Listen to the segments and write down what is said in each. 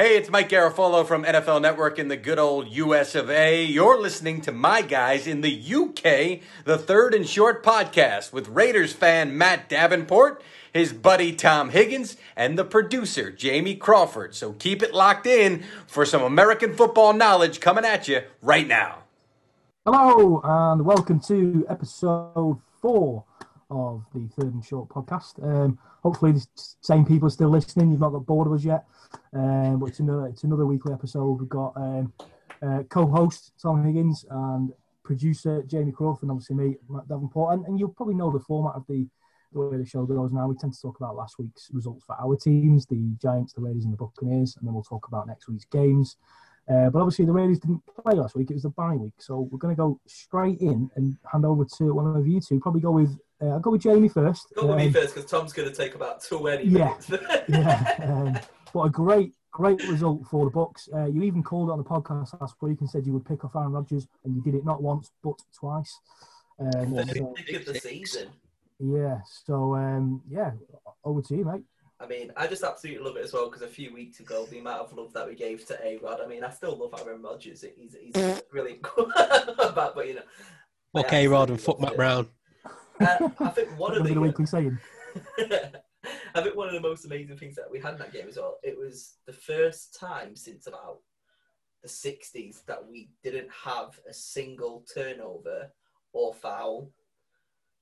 Hey, it's Mike Garafolo from NFL Network in the good old US of A. You're listening to my guys in the UK, the Third and Short podcast with Raiders fan Matt Davenport, his buddy Tom Higgins, and the producer Jamie Crawford. So keep it locked in for some American football knowledge coming at you right now. Hello, and welcome to episode four of the Third and Short podcast. Um, hopefully, the same people are still listening. You've not got bored of us yet. Um, but it's another, it's another weekly episode. We've got um, uh, co-host Tom Higgins and producer Jamie Crawford, and obviously me, Matt Davenport. And, and you'll probably know the format of the, the way the show goes now. We tend to talk about last week's results for our teams, the Giants, the Raiders, and the Buccaneers, and then we'll talk about next week's games. Uh, but obviously, the Raiders didn't play last week. It was the bye week. So we're going to go straight in and hand over to one of you two. Probably go with uh, I'll go with Jamie first. Go with um, me first because Tom's going to take about 20 minutes. Yeah, yeah. Um, what a great, great result for the Bucs. Uh, you even called it on the podcast last week and said you would pick off Aaron Rodgers, and you did it not once but twice. Um, so, pick of the season. Yeah. So um, yeah, over to you, mate. I mean, I just absolutely love it as well because a few weeks ago, the amount of love that we gave to A Rod. I mean, I still love Aaron Rodgers. He's, he's really cool. but, but, you know. Fuck A Rod and fuck Matt Brown. Uh, I think one of the, the weekly saying. I think one of the most amazing things that we had in that game as well. It was the first time since about the '60s that we didn't have a single turnover or foul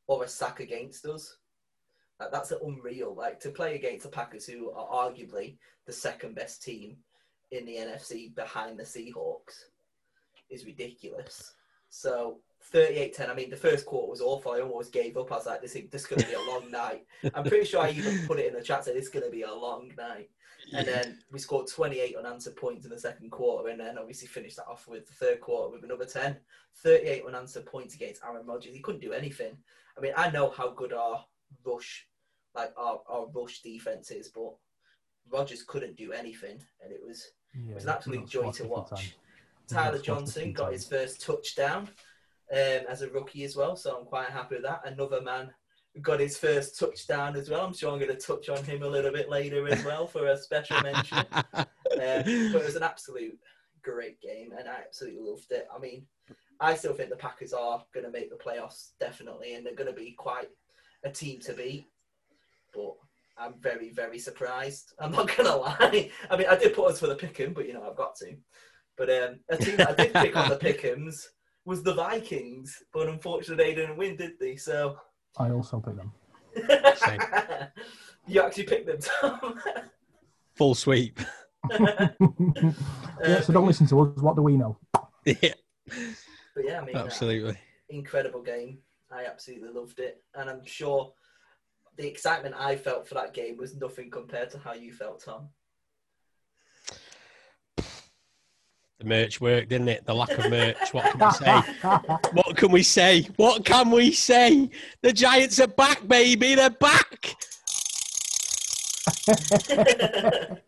or a sack against us. Like, that's unreal. Like to play against the Packers, who are arguably the second best team in the NFC behind the Seahawks, is ridiculous. So 38-10. I mean, the first quarter was awful. I almost gave up. I was like, this, is, this is going to be a long night. I'm pretty sure I even put it in the chat, said it's going to be a long night. And then we scored 28 unanswered points in the second quarter, and then obviously finished that off with the third quarter with another 10. 38 unanswered points against Aaron Rodgers. He couldn't do anything. I mean, I know how good our rush, like our, our rush defense is, but Rodgers couldn't do anything, and it was yeah, it was an absolute joy to watch. Tyler Johnson got his first touchdown um, as a rookie as well. So I'm quite happy with that. Another man got his first touchdown as well. I'm sure I'm going to touch on him a little bit later as well for a special mention. um, but it was an absolute great game, and I absolutely loved it. I mean, I still think the Packers are going to make the playoffs definitely, and they're going to be quite a team to beat. But I'm very, very surprised. I'm not going to lie. I mean, I did put us for the pick'em, but you know I've got to. But um, a team that I did pick on the pick'ems was the Vikings, but unfortunately they didn't win, did they? So I also picked them. you actually picked them, Tom. Full sweep. yeah, so don't listen to us. What do we know? Yeah. But yeah, I mean, absolutely uh, incredible game. I absolutely loved it, and I'm sure the excitement I felt for that game was nothing compared to how you felt, Tom. The merch worked, didn't it? The lack of merch. What can we say? what can we say? What can we say? The Giants are back, baby. They're back.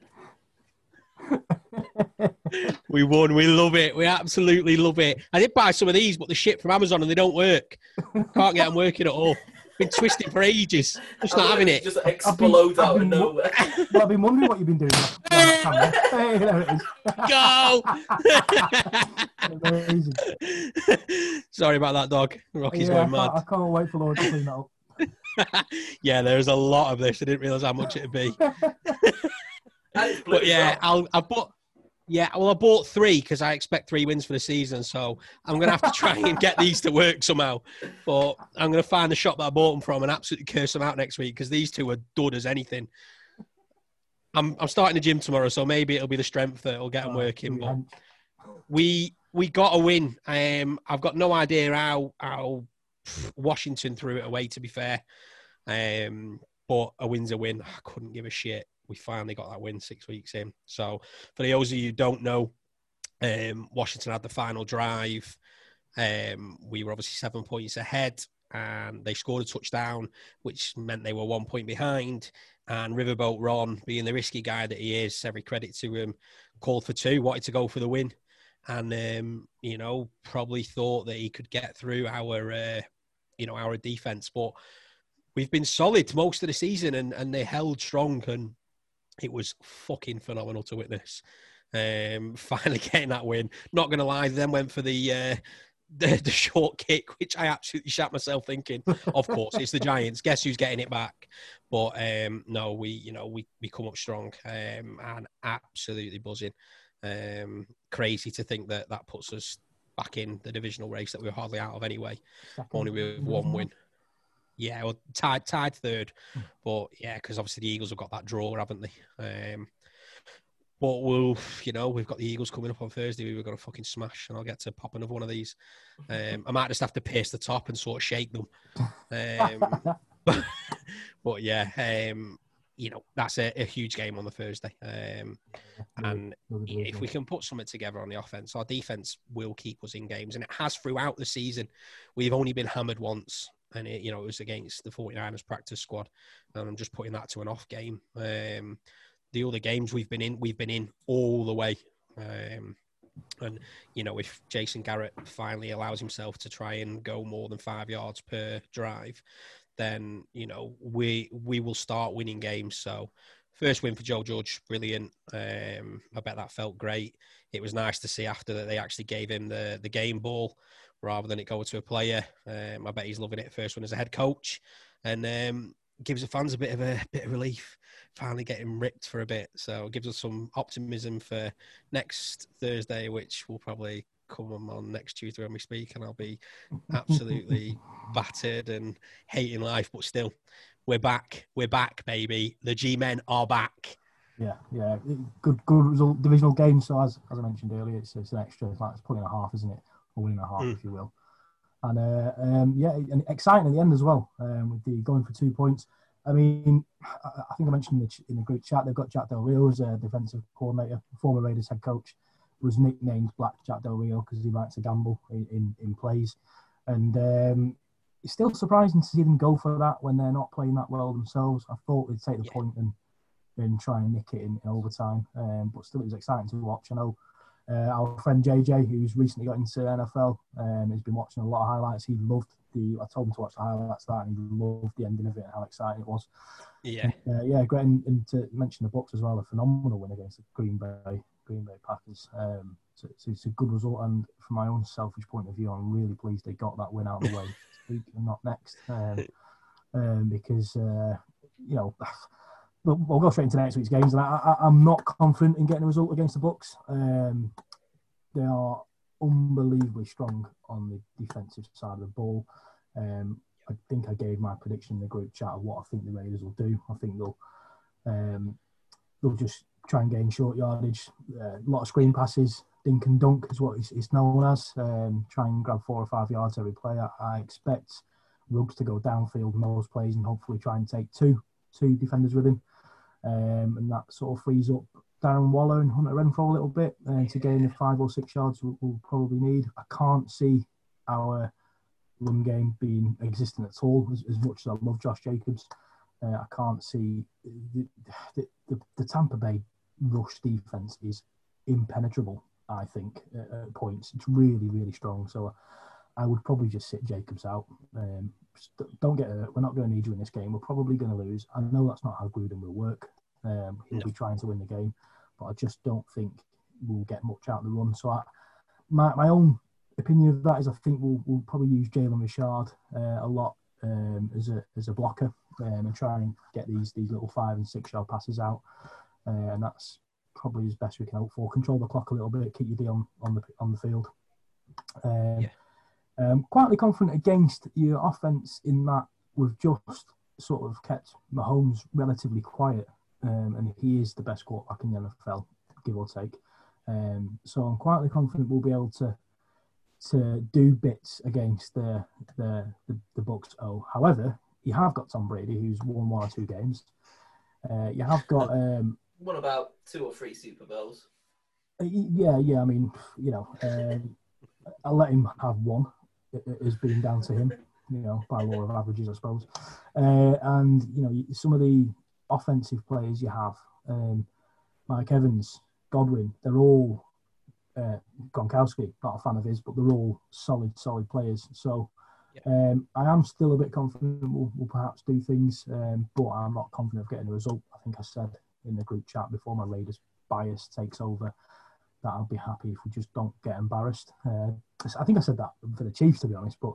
we won. We love it. We absolutely love it. I did buy some of these, but the shit from Amazon and they don't work. Can't get them working at all been twisting for ages. Just not having it. Just explodes out of nowhere. Well, I've been wondering what you've been doing. hey, there it is. Go! Sorry about that, dog. Rocky's yeah, going mad. I can't wait for Lord to clean that up. yeah, there's a lot of this. I didn't realise how much it'd be. but yeah, I'll, I bought. Yeah, well, I bought three because I expect three wins for the season. So I'm going to have to try and get these to work somehow. But I'm going to find the shop that I bought them from and absolutely curse them out next week because these two are dud as anything. I'm I'm starting the gym tomorrow, so maybe it'll be the strength that will get them oh, working. But we we got a win. Um, I've got no idea how how Washington threw it away. To be fair, um, but a win's a win. I couldn't give a shit we finally got that win six weeks in. So for those of you who don't know, um, Washington had the final drive. Um, we were obviously seven points ahead, and they scored a touchdown, which meant they were one point behind. And Riverboat Ron, being the risky guy that he is, every credit to him, called for two, wanted to go for the win, and um, you know probably thought that he could get through our, uh, you know, our defense, but we've been solid most of the season, and and they held strong and it was fucking phenomenal to witness. Um, finally getting that win. Not gonna lie, then went for the uh, the, the short kick, which I absolutely shat myself thinking. Of course, it's the Giants. Guess who's getting it back? But um, no, we you know we we come up strong um, and absolutely buzzing. Um, crazy to think that that puts us back in the divisional race that we are hardly out of anyway, only with one win. Yeah, well, tied tied third, hmm. but yeah, because obviously the Eagles have got that draw, haven't they? Um, but we'll, you know, we've got the Eagles coming up on Thursday. We've got to fucking smash, and I'll get to pop another one of these. Um, I might just have to paste the top and sort of shake them. Um, but, but, yeah, um, you know, that's a, a, huge game on the Thursday. Um, and if we can put something together on the offense, our defense will keep us in games, and it has throughout the season. We've only been hammered once, and it, you know, it was against the 49ers practice squad, and I'm just putting that to an off game. Um, the other games we've been in, we've been in all the way. Um, and you know, if Jason Garrett finally allows himself to try and go more than five yards per drive, then you know we we will start winning games. So first win for Joe Judge, brilliant. Um, I bet that felt great. It was nice to see after that they actually gave him the the game ball rather than it go to a player. Um, I bet he's loving it. First one as a head coach, and um, gives the fans a bit of a bit of relief finally getting ripped for a bit. So it gives us some optimism for next Thursday, which will probably come on next Tuesday when we speak, and I'll be absolutely battered and hating life. But still, we're back. We're back, baby. The G men are back. Yeah, yeah, good, good result, divisional game. So as as I mentioned earlier, it's, it's an extra, it's like it's point and a half, isn't it, or winning a half, mm. if you will. And uh, um, yeah, and exciting at the end as well um, with the going for two points. I mean, I think I mentioned in the, in the group chat they've got Jack Del Rio as a defensive coordinator, former Raiders head coach, was nicknamed Black Jack Del Rio because he likes to gamble in, in, in plays, and um, it's still surprising to see them go for that when they're not playing that well themselves. I thought they'd take the yeah. point and and try and nick it in, in overtime, um, but still it was exciting to watch. I know uh, our friend JJ, who's recently got into NFL, um, has been watching a lot of highlights. He loved the. I told him to watch the highlights that, and he loved the ending of it and how exciting it was. Yeah, uh, yeah, great. And, and, to mention the Bucs as well, a phenomenal win against the Green Bay Green Bay Packers. Um, so, so, it's a good result, and from my own selfish point of view, I'm really pleased they got that win out of the way week and not next, um, um, because uh, you know. But we'll go straight into next week's games, and I, am not confident in getting a result against the Bucs. Um, they are unbelievably strong on the defensive side of the ball. Um, I think I gave my prediction in the group chat of what I think the Raiders will do. I think they'll um, they'll just try and gain short yardage, uh, a lot of screen passes. Dink and dunk is what it's, known as. Um, try and grab four or five yards every play. I, I expect Ruggs to go downfield most plays and hopefully try and take two two defenders with him, um, and that sort of frees up Darren Waller and Hunter Renfrow a little bit uh, to gain the five or six yards we'll, we'll, probably need. I can't see our run game being existent at all. As, as much as I love Josh Jacobs, uh, I can't see the, the, the, the, Tampa Bay rush defense is impenetrable. I think at, at points it's really really strong. So I would probably just sit Jacobs out. Um, don't get hurt. We're not going to need you in this game. We're probably going to lose. I know that's not how Gruden will work. Um, he'll no. be trying to win the game, but I just don't think we'll get much out of the run. So I, my my own opinion of that is I think we'll, we'll probably use Jalen Richard uh, a lot um, as a as a blocker um, and try and get these these little five and six yard passes out, uh, and that's probably as best we can hope for. Control the clock a little bit, keep your D on on the on the field. Um, yeah. Um, quietly confident against your offense in that we've just sort of kept Mahomes relatively quiet um, and he is the best quarterback in the NFL, give or take. Um, so I'm quietly confident we'll be able to to do bits against the the the, the Bucs. Oh, however, you have got Tom Brady, who's won one or two games. Uh, you have got um, won about two or three Super Bowls. Uh, yeah, yeah. I mean, you know, um, I'll let him have one. It, it has been down to him, you know, by law of averages, I suppose. Uh, and you know, some of the offensive players you have, um, Mike Evans, Godwin, they're all uh, Gronkowski, not a fan of his, but they're all solid, solid players. So um, I am still a bit confident we'll, we'll perhaps do things, um, but I'm not confident of getting a result. I think I said in the group chat before my Raiders bias takes over that I'll be happy if we just don't get embarrassed. Uh, I think I said that for the Chiefs, to be honest, but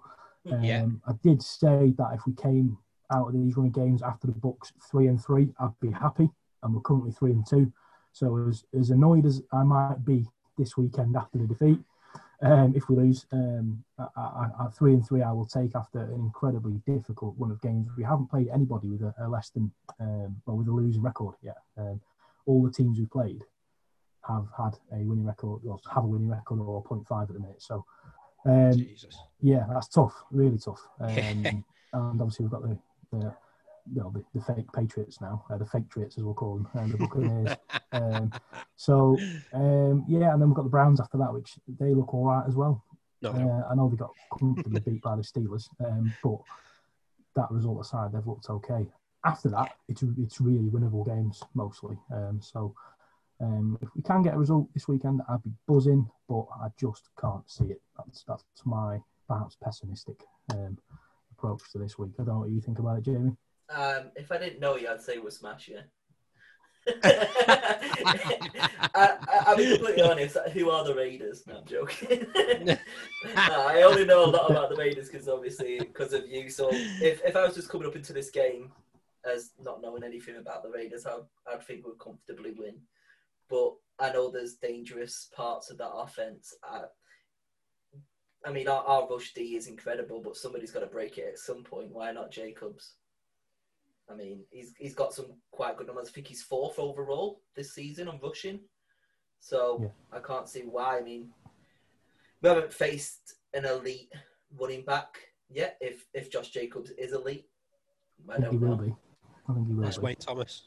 um, yeah. I did say that if we came out of these running games after the books three and three, I'd be happy, and we're currently three and two. So as as annoyed as I might be this weekend after the defeat, um, if we lose, um, three and three, I will take after an incredibly difficult run of games. We haven't played anybody with a, a less than um, well with a losing record yet. Um, all the teams we played have had a winning record, or have a winning record or 0.5 at the minute. So, um, yeah, that's tough, really tough. Um, and obviously we've got the, the the, the fake Patriots now, uh, the fake Patriots as we'll call them, the Buccaneers. um, so um, yeah, and then we've got the Browns after that, which they look all right as well. No, no. Uh, I know they got comfortably beat by the Steelers, um, but that result aside, they've looked okay. After that, it's it's really winnable games mostly. Um, so um, if we can get a result this weekend, I'd be buzzing, but I just can't see it. That's that's my perhaps pessimistic um, approach to this week. I don't know what you think about it, Jamie. Um, if I didn't know you, I'd say we're smashing. I, I, will be completely honest. Who are the Raiders? No, I'm joking. no, I only know a lot about the Raiders because obviously because of you. So if, if I was just coming up into this game as not knowing anything about the Raiders, I'd, I'd think we'd comfortably win. But I know there's dangerous parts of that offense. I, I mean, our, our rush D is incredible, but somebody's got to break it at some point. Why not Jacobs? I mean, he's he's got some quite good numbers. I think he's fourth overall this season on rushing. So yeah. I can't see why. I mean, we haven't faced an elite running back yet. If if Josh Jacobs is elite, I, I think he know. will be. I think he will. That's Wayne Thomas.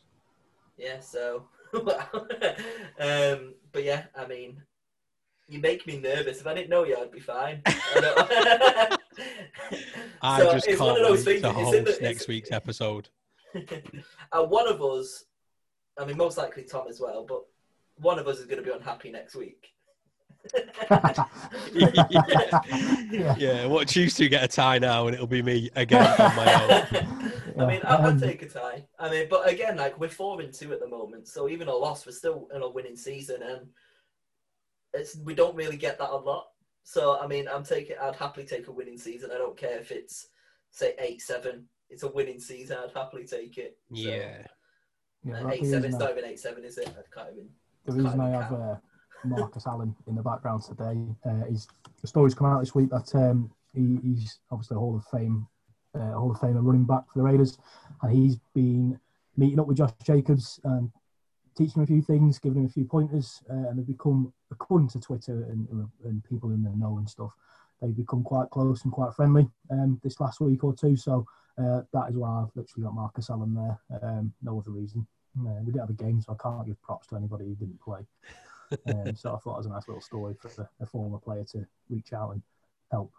Yeah. So, um, but yeah, I mean, you make me nervous. If I didn't know you, I'd be fine. I, I so just can't wait to host next week's episode. uh, one of us, I mean, most likely Tom as well, but one of us is going to be unhappy next week. yeah. yeah, what choose to get a tie now, and it'll be me again on my own. I mean, I'll, I'll, take a tie. I mean, but again, like we're four and two at the moment, so even a loss, we're still in a winning season, and it's we don't really get that a lot. So I mean, I'm taking. I'd happily take a winning season. I don't care if it's say eight seven it's a winning season. I'd happily take it. So, yeah. yeah eight seven. It's not even eight seven, is it? I can't even. The reason I have uh, Marcus Allen in the background today uh, is the story's come out this week that um, he, he's obviously a Hall of Fame, uh, Hall of Famer running back for the Raiders, and he's been meeting up with Josh Jacobs and teaching him a few things, giving him a few pointers, uh, and they've become, according to Twitter and, and people in the know and stuff, they've become quite close and quite friendly um, this last week or two. So uh, that is why I've literally got Marcus Allen there. Um, no other reason. Uh, we didn't have a game, so I can't give props to anybody who didn't play. um, so I thought it was a nice little story for a former player to reach out and help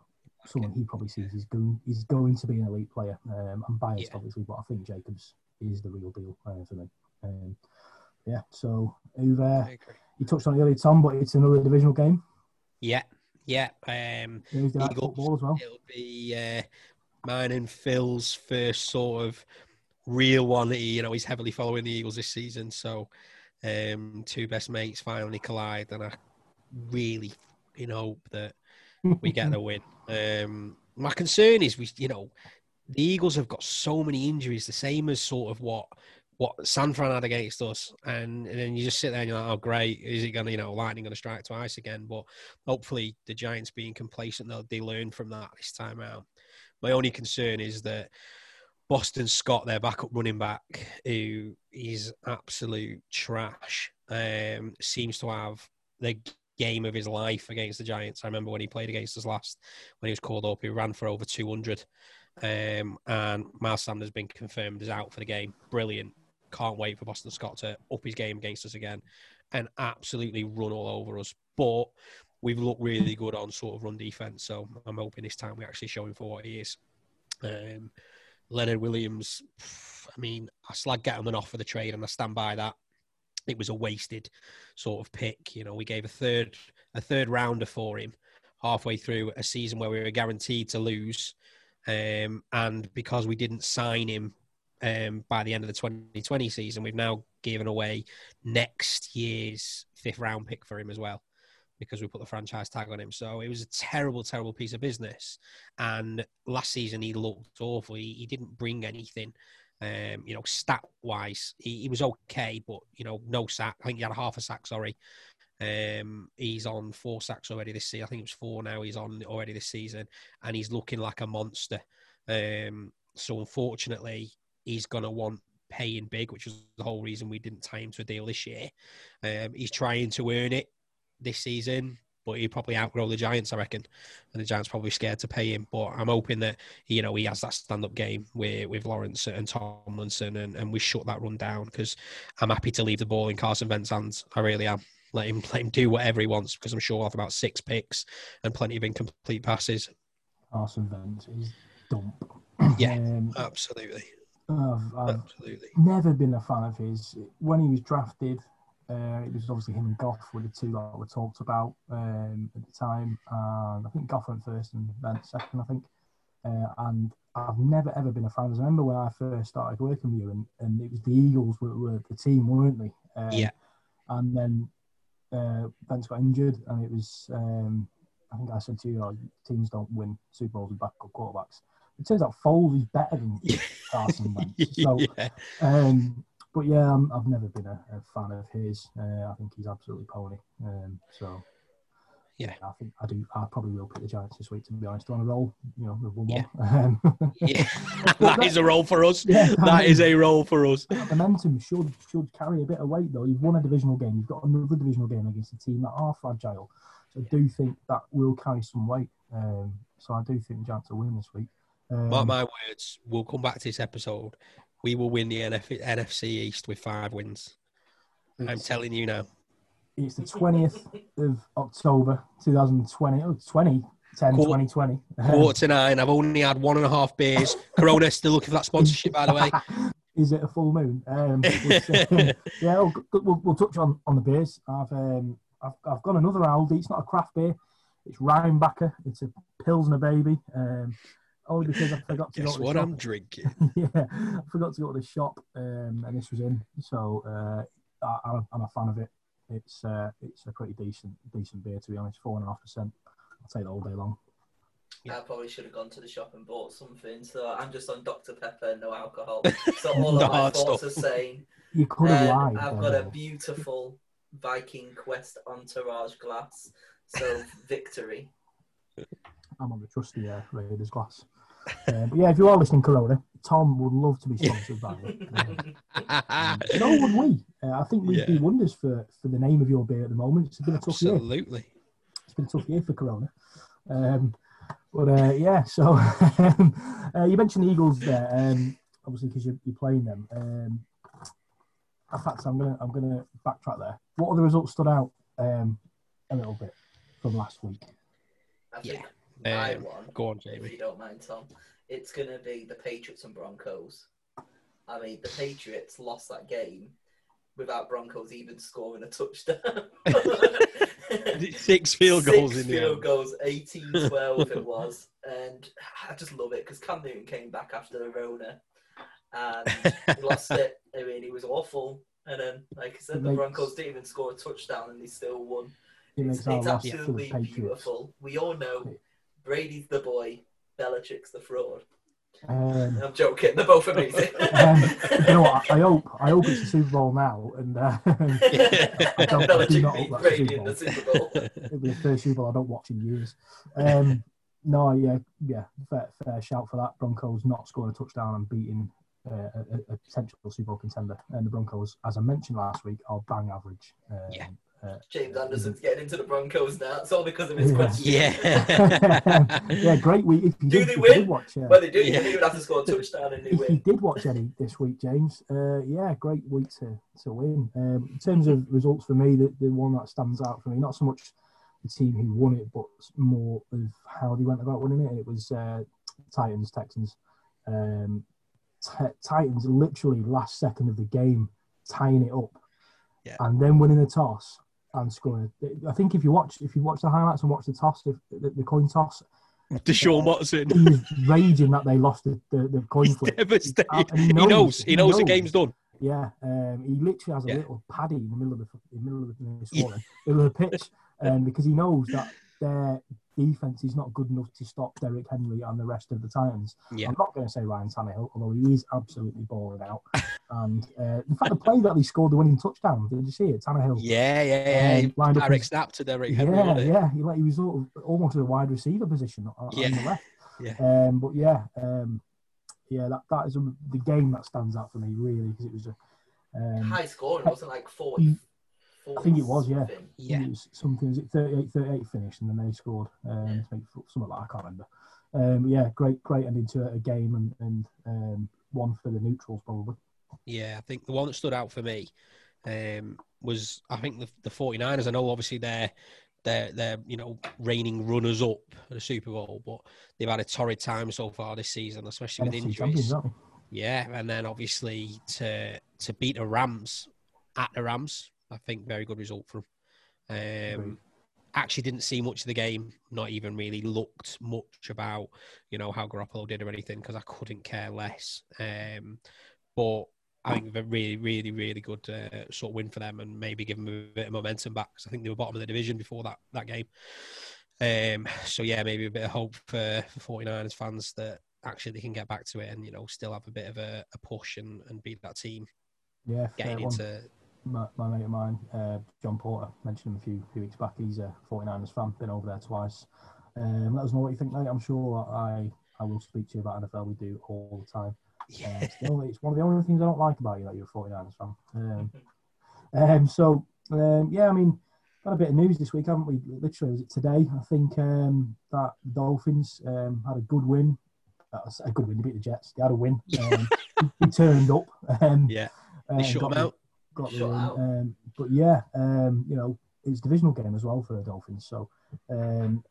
someone he probably sees is going, he's going to be an elite player. Um, I'm biased, yeah. obviously, but I think Jacobs is the real deal uh, for me. Um, yeah, so uh, you touched on it earlier, Tom, but it's another divisional game. Yeah, yeah. Um, Eagles, football as well. It'll be uh, mine and Phil's first sort of real one. He, you know, he's heavily following the Eagles this season, so um, two best mates finally collide, and I really, you know, that we get a win. Um, my concern is we, you know, the Eagles have got so many injuries, the same as sort of what what San Fran had against us, and, and then you just sit there and you're like, oh great, is it gonna, you know, lightning gonna strike twice again? But hopefully the Giants being complacent, they'll they learn from that this time out. My only concern is that Boston Scott, their backup running back, who is absolute trash, um, seems to have the game of his life against the Giants. I remember when he played against us last, when he was called up, he ran for over 200. Um, and Miles Sanders been confirmed as out for the game. Brilliant. Can't wait for Boston Scott to up his game against us again and absolutely run all over us. But we've looked really good on sort of run defense. So I'm hoping this time we actually show him for what he is. Um, Leonard Williams, I mean, I slag Gettleman off for the trade, and I stand by that. It was a wasted sort of pick. You know, we gave a third a third rounder for him halfway through a season where we were guaranteed to lose, um, and because we didn't sign him um, by the end of the 2020 season. We've now given away next year's fifth round pick for him as well because we put the franchise tag on him. So it was a terrible, terrible piece of business. And last season he looked awful. He, he didn't bring anything. Um, you know, stat wise, he, he, was okay, but you know, no sack. I think he had a half a sack. Sorry, um, he's on four sacks already this season. I think it was four now. He's on already this season, and he's looking like a monster. Um, so unfortunately, he's gonna want paying big, which was the whole reason we didn't tie him to a deal this year. Um, he's trying to earn it this season, but he probably outgrow the Giants, I reckon. And the Giants probably scared to pay him. But I'm hoping that you know he has that stand-up game with with Lawrence and Tomlinson, and, and we shut that run down because I'm happy to leave the ball in Carson Wentz's hands. I really am. Let him let him do whatever he wants because I'm sure I'll have about six picks and plenty of incomplete passes. Carson Wentz is dump. Yeah, um, absolutely. I've, I've absolutely. never been a fan of his. When he was drafted, uh, it was obviously him and Goff were the two that were talked about um, at the time. And I think Goff went first and then second, I think. Uh, and I've never ever been a fan. I remember when I first started working with you, and, and it was the Eagles were, were the team, weren't they? Um, yeah. And then uh, Wentz got injured, and it was. Um, I think I said to you, oh, teams don't win Super Bowls with backup quarterbacks. It turns out Foles is better than Carson Wentz. So, yeah. um, but yeah, i have never been a, a, fan of his. Uh, I think he's absolutely pony. Um, so yeah, I think I do. I probably will pick the Giants this week. To be honest, on a roll, you know, one yeah. Um, yeah, that is a role for us. Yeah, that I mean, is a role for us. Momentum should should carry a bit of weight though. You've won a divisional game. You've got another divisional game against a team that are fragile. So I do think that will carry some weight. Um, so I do think the Giants will win this week. Um, Mark my words. We'll come back to this episode we will win the NF- NFC East with five wins. I'm telling you now. It's the 20th of October 2020. Oh, 20, 10, quarter, 2020. Quarter to nine. I've only had one and a half beers. Corona still looking for that sponsorship, by the way. Is it a full moon? Um, uh, yeah, we'll, we'll, we'll, touch on, on the beers. I've, um, I've I've got another Aldi. It's not a craft beer. It's Rheinbacher. It's a Pilsner baby. Um, only because I forgot to Guess go to what shop. I'm drinking. yeah, I forgot to go to the shop, um, and this was in. So uh, I, am a fan of it. It's uh, it's a pretty decent decent beer to be honest. Four and a half percent. I'll take it all day long. Yeah. I probably should have gone to the shop and bought something. So I'm just on Dr Pepper, no alcohol. So all of my thoughts are saying. You could have um, lied. I've got a beautiful Viking Quest entourage glass. So victory. I'm on the trusty uh, Raiders glass. Uh, but yeah, if you are listening, Corona, Tom would love to be sponsored by you. Um, so would we. Uh, I think we'd yeah. do wonders for, for the name of your beer at the moment. It's been a tough Absolutely. year. Absolutely. It's been a tough year for Corona. Um, but uh, yeah, so um, uh, you mentioned the Eagles there, um, obviously because you're, you're, playing them. Um, in fact, I'm gonna I'm gonna backtrack there. What other results stood out um, a little bit from last week? I yeah. My um, one, go on, Jamie. If you don't mind, Tom, it's going to be the Patriots and Broncos. I mean, the Patriots lost that game without Broncos even scoring a touchdown. Six field goals Six in the field end. goals, 18-12 it was, and I just love it because Cam Newton came back after the Rona and lost it. I mean, he was awful, and then, like I said, it the makes... Broncos didn't even score a touchdown, and they still won. It it's, it's absolutely beautiful. We all know Brady's the boy, Belichick's the fraud. Um, I'm joking. They're both amazing. um, you know what? I hope I hope it's the Super Bowl now, and uh, I, don't, I do not hope that's Brady the Super Bowl. It'll be the first Super Bowl I don't watch in years. Um, no, yeah, yeah, fair, fair shout for that. Broncos not scoring a touchdown and beating uh, a, a, potential Super Bowl contender, and the Broncos, as I mentioned last week, are bang average. Um, yeah. Uh, James Anderson's getting into the Broncos now. It's all because of his yeah. question. Yeah. yeah, great week. If you do did, they win? Watch, uh, well, they do. Yeah. They would have to score a touchdown and they if win. you did watch any this week, James, uh, yeah, great week to, to win. Um, in terms of results for me, the, the one that stands out for me, not so much the team who won it, but more of how they went about winning it. It was uh, Titans, Texans. Um, t- Titans literally last second of the game tying it up. Yeah. And then winning the toss and scoring. I think if you watch if you watch the highlights and watch the toss, the, the, the coin toss, Deshaun Watson. He was raging that they lost the, the, the coin He's flip. devastated. He He knows, knows. He knows the knows. game's done. Yeah, um, he literally has a Yeah. little paddy in the middle of the in the middle of the, middle of the pitch, um, because he knows that their defense is not good enough to stop Derrick Henry and the rest of the Titans. Yeah. I'm not going to say Ryan Tannehill, although he is absolutely balling out. and uh, in fact, the play that he scored the winning touchdown, did you see it? Tannehill. Yeah, yeah, yeah. Um, lined up Direct his- snap to Derrick Henry. yeah, wasn't yeah, he, like, he was sort of almost in a wide receiver position on, on Yeah. the left. Yeah. Um, but yeah, um, yeah, that, that is a, the game that stands out for me really because it was a. Um, High scoring, wasn't like 40. I think it was, yeah. Yeah. It was something, was it 38 38 finish, and then they scored um, Yeah. something like I can't remember. Um, yeah, great, great ending to a game and, and um, one for the neutrals, probably. Yeah, I think the one that stood out for me um, was I think the, the 49ers. I know obviously they're they're they're you know reigning runners up at the Super Bowl, but they've had a torrid time so far this season, especially with injuries. Yeah, and then obviously to to beat the Rams at the Rams, I think very good result for them. Agreed. Um, actually didn't see much of the game, not even really looked much about you know how Garoppolo did or anything because I couldn't care less. Um, but I think a really, really, really good uh, sort of win for them and maybe give them a bit of momentum back because I think they were bottom of the division before that that game. Um, so yeah, maybe a bit of hope for, for 49ers fans that actually they can get back to it and you know still have a bit of a, a push and, and beat that team? Yeah, getting one. My, my mate of mine, uh, John Porter, mentioned him a few, few weeks back. He's a 49ers fan, been over there twice. Um, let us know what you think, mate. I'm sure I, I will speak to you about NFL. We do all the time. Uh, it's, the only, it's one of the only things I don't like about you that you're a 49ers fan. Um, um, so, um, yeah, I mean, got a bit of news this week, haven't we? Literally, was it today? I think um, that the Dolphins um, had a good win. Uh, a good win. They beat the Jets. They had a win. Um, he, turned up. Um, yeah uh, they shut them out got the Shut win. Um, but yeah, um, you know, it's a divisional game as well for the Dolphins. So um,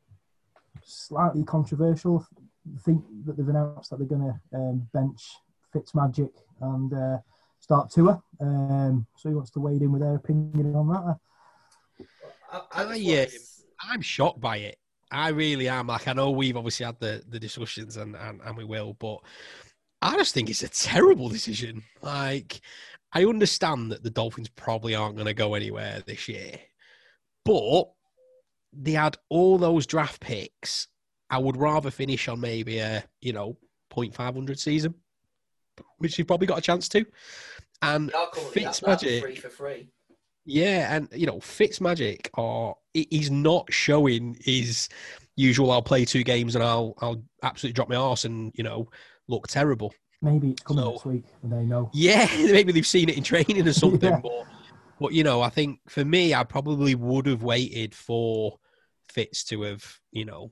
slightly controversial. I think that they've announced that they're going to um, bench Fitzmagic and uh, start Tua. Um, so he wants to wade in with their opinion on that. I, I I, just uh, wanted to- I'm shocked by it. I really am. Like I know we've obviously had the, the discussions and, and, and we will, but I just think it's a terrible decision. Like I understand that the Dolphins probably aren't going to go anywhere this year, but they had all those draft picks. I would rather finish on maybe a you know 0.500 season, which you've probably got a chance to. And They are currently at that Fitzmagic, Free for free. yeah, and you know, Fitzmagic or he's not showing his usual. I'll play two games and I'll I'll absolutely drop my arse and you know look terrible. Maybe it's coming So- next week and they know. Yeah, maybe they've seen it in training or something, Yeah. but but you know, I think for me, I probably would have waited for Fitz to have you know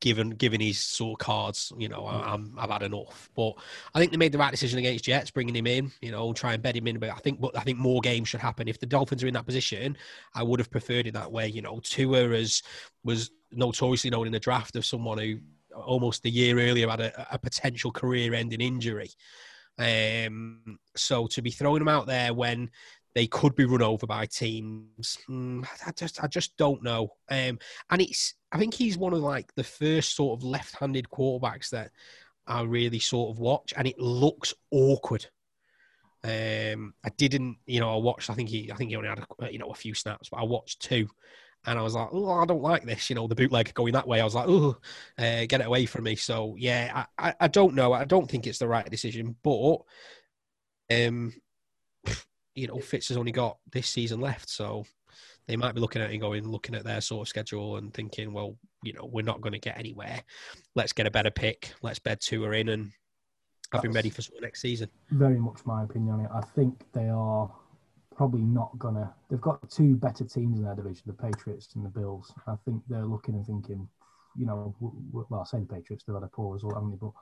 given given his sort of cards. You know, I, I'm I've had enough, but I think they made the right decision against Jets, bringing him in. You know, try and bed him in. But I think but I think more games should happen. If the Dolphins are in that position, I would have preferred it that way. You know, Tua as was notoriously known in the draft of someone who almost a year earlier had a, a potential career-ending injury. Um, so to be throwing them out there when they could be run over by teams, hmm, I just I just don't know. Um, and it's I think he's one of like the first sort of left-handed quarterbacks that I really sort of watch, and it looks awkward. Um, I didn't, you know, I watched. I think he, I think he only had, a, you know, a few snaps, but I watched two, and I was like, oh, I don't like this. You know, the bootleg going that way. I was like, oh, uh, get it away from me. So yeah, I, I, I don't know. I don't think it's the right decision, but um, you know, Fitz has only got this season left, so they might be looking at it and going, looking at their sort of schedule and thinking, well, you know, we're not going to get anywhere. Let's get a better pick. Let's bed two are in and have him ready for sort of next season. very much my opinion on it. I think they are probably not gonna. They've got two better teams in their division, the Patriots and the Bills. I think they're looking and thinking, you know, well, I say the Patriots, they've had a poor result, haven't they? But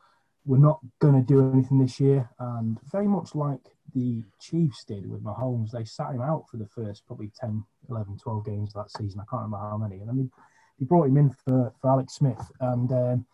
we're not going to do anything this year. And very much like the Chiefs did with Mahomes, they sat him out for the first probably 10, 11, 12 games of that season. I can't remember how many. And I mean, they brought him in for, for Alex Smith. And um,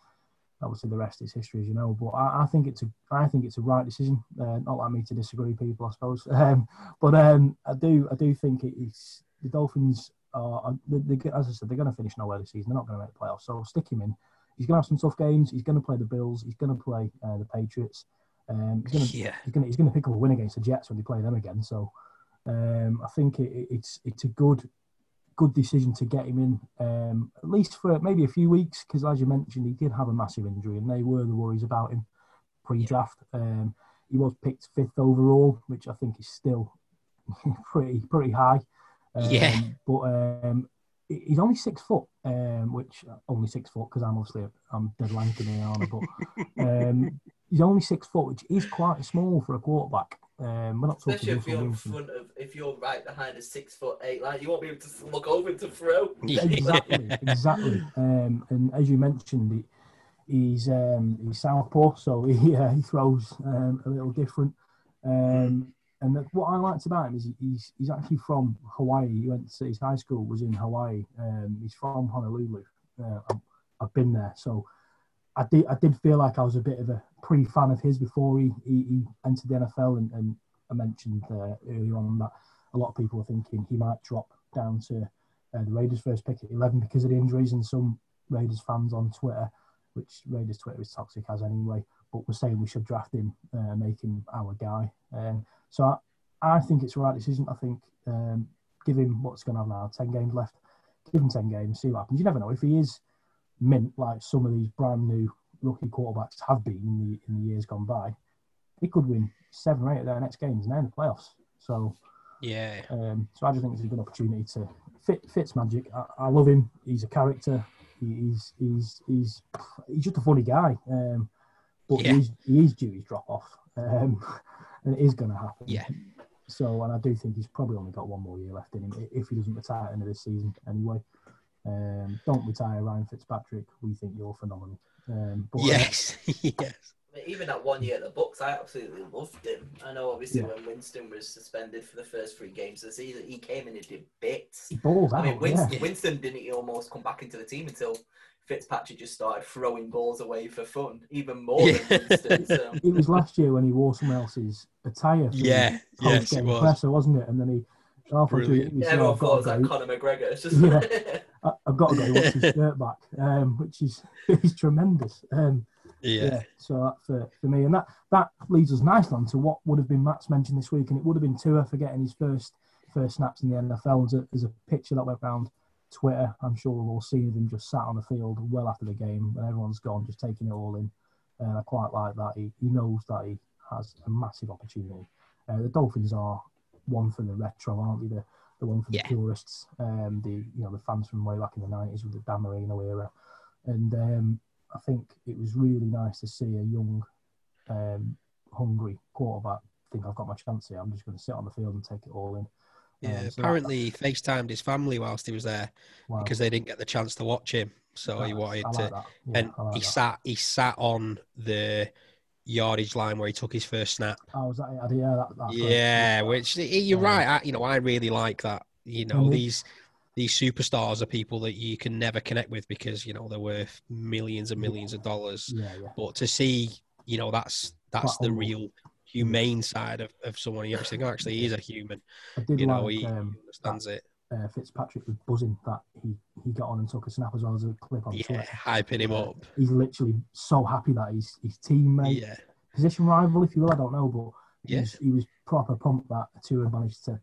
obviously the rest is history, as you know. But I, I think it's a I think it's a right decision. Uh, not like me to disagree, people, I suppose. Um, but um, I do I do think it's the Dolphins are they, they, as I said they're going to finish nowhere this season. They're not going to make the playoffs. So stick him in. he's going to have some tough games. He's going to play the Bills. He's going to play uh, the Patriots. Um, he's going to Yeah. he's going to he's going to pick up a win against the Jets when they play them again. So um, I think it, it- it's it's a good good decision to get him in um, at least for maybe a few weeks because as you mentioned, he did have a massive injury and they were the worries about him pre-draft. Um, he was picked fifth overall, which I think is still pretty pretty high. Um, Yeah. but um, he's only six foot, um, which only six foot because I'm obviously I'm dead lanky I? But um, he's only six foot, which is quite small for a quarterback. Um, we're not talking Especially if you're in front of, if you're right behind a six foot eight line, you won't be able to look over to throw. exactly, exactly. Um, and as you mentioned, he, he's um, he's southpaw, so he uh, he throws um, a little different. Um, and that, what I liked about him is he, he's he's actually from Hawaii. He went to his high school was in Hawaii. Um, he's from Honolulu. Uh, I've, I've been there, so I did I did feel like I was a bit of a pre fan of his before he, he, he entered the NFL. And, and I mentioned uh, earlier on that a lot of people are thinking he might drop down to uh, the Raiders' first pick at 11 because of the injuries, and some Raiders fans on Twitter, which Raiders Twitter is toxic as anyway, but we're saying we should draft him, uh, make him our guy. Um, so I, I think it's the right decision. I think um, give him what's going have now 10 games left. Give him 10 games, see what happens. You never know. If he is mint like some of these brand new rookie quarterbacks have been in the, in the years gone by, he could win seven or eight of their next games and they're in the playoffs. So Yeah. um, so I just think it's a good opportunity to fit Fitz Magic. I, I love him. He's a character. He, he's he's he's he's just a funny guy. Um, but Yeah. he, is, he is due his drop off, um, and it is going to happen. Yeah. So, and I do think he's probably only got one more year left in him if he doesn't retire at the end of this season. Anyway, um, don't retire, Ryan Fitzpatrick. We think you're phenomenal. Um, but, uh, Yes. yes. I mean, even that one year at the Bucs, I absolutely loved him. I know, obviously, Yeah. when Winston was suspended for the first three games of the season, he came in and did bits. he balls out. I mean, Winston, yeah. Winston didn't almost come back into the team until Fitzpatrick just started throwing balls away for fun, even more than Winston. So. It was last year when he wore someone else's attire. for Yeah. Yes, it was. presser, wasn't it? And then he halfway through, Brilliant. Yeah, everyone "I've thought it was got, like to go, Conor McGregor. It's just Yeah. I- I've got to go. He wants his shirt back, um, which is is tremendous. Um, Yeah. yeah. So that for, for me, and that that leads us nicely on to what would have been Matt's mentioned this week, and it would have been Tua for getting his first first snaps in the NFL. There's a, there's a picture that went around Twitter. I'm sure we've all seen of him just sat on the field well after the game, and everyone's gone, just taking it all in. And I quite like that. He, he knows that he has a massive opportunity. Uh, the Dolphins are one for the retro, aren't they? The, the one for the Yeah. purists, um, the you know the fans from way back in the nineties with the Dan Marino era, and um, I think it was really nice to see a young, um, hungry quarterback think I've got my chance here. I'm just going to sit on the field and take it all in. Yeah, Um, so that- apparently he FaceTimed his family whilst he was there wow. because they didn't get the chance to watch him. So he wanted like to. Yeah, and like he that. sat he sat on the yardage line where he took his first snap. Oh, was that it? Yeah, that, great. Yeah, which you're Um, right. I, you know, I really like that. You know, Mhm. these these superstars are people that you can never connect with because you know they're worth millions and millions of dollars. Yeah, yeah. But to see, you know, that's that's the humble. real humane side of, of someone. You actually think, oh, actually, he's a human. You know, like he, um, he understands it. Uh, Fitzpatrick was buzzing that he, he got on and took a snap as well as a clip on Yeah, Twitter. hyping him up. He's literally so happy that his his teammate, Yeah, position rival, if you will, I don't know, but he, yeah. was, he was proper pumped that two Tua managed to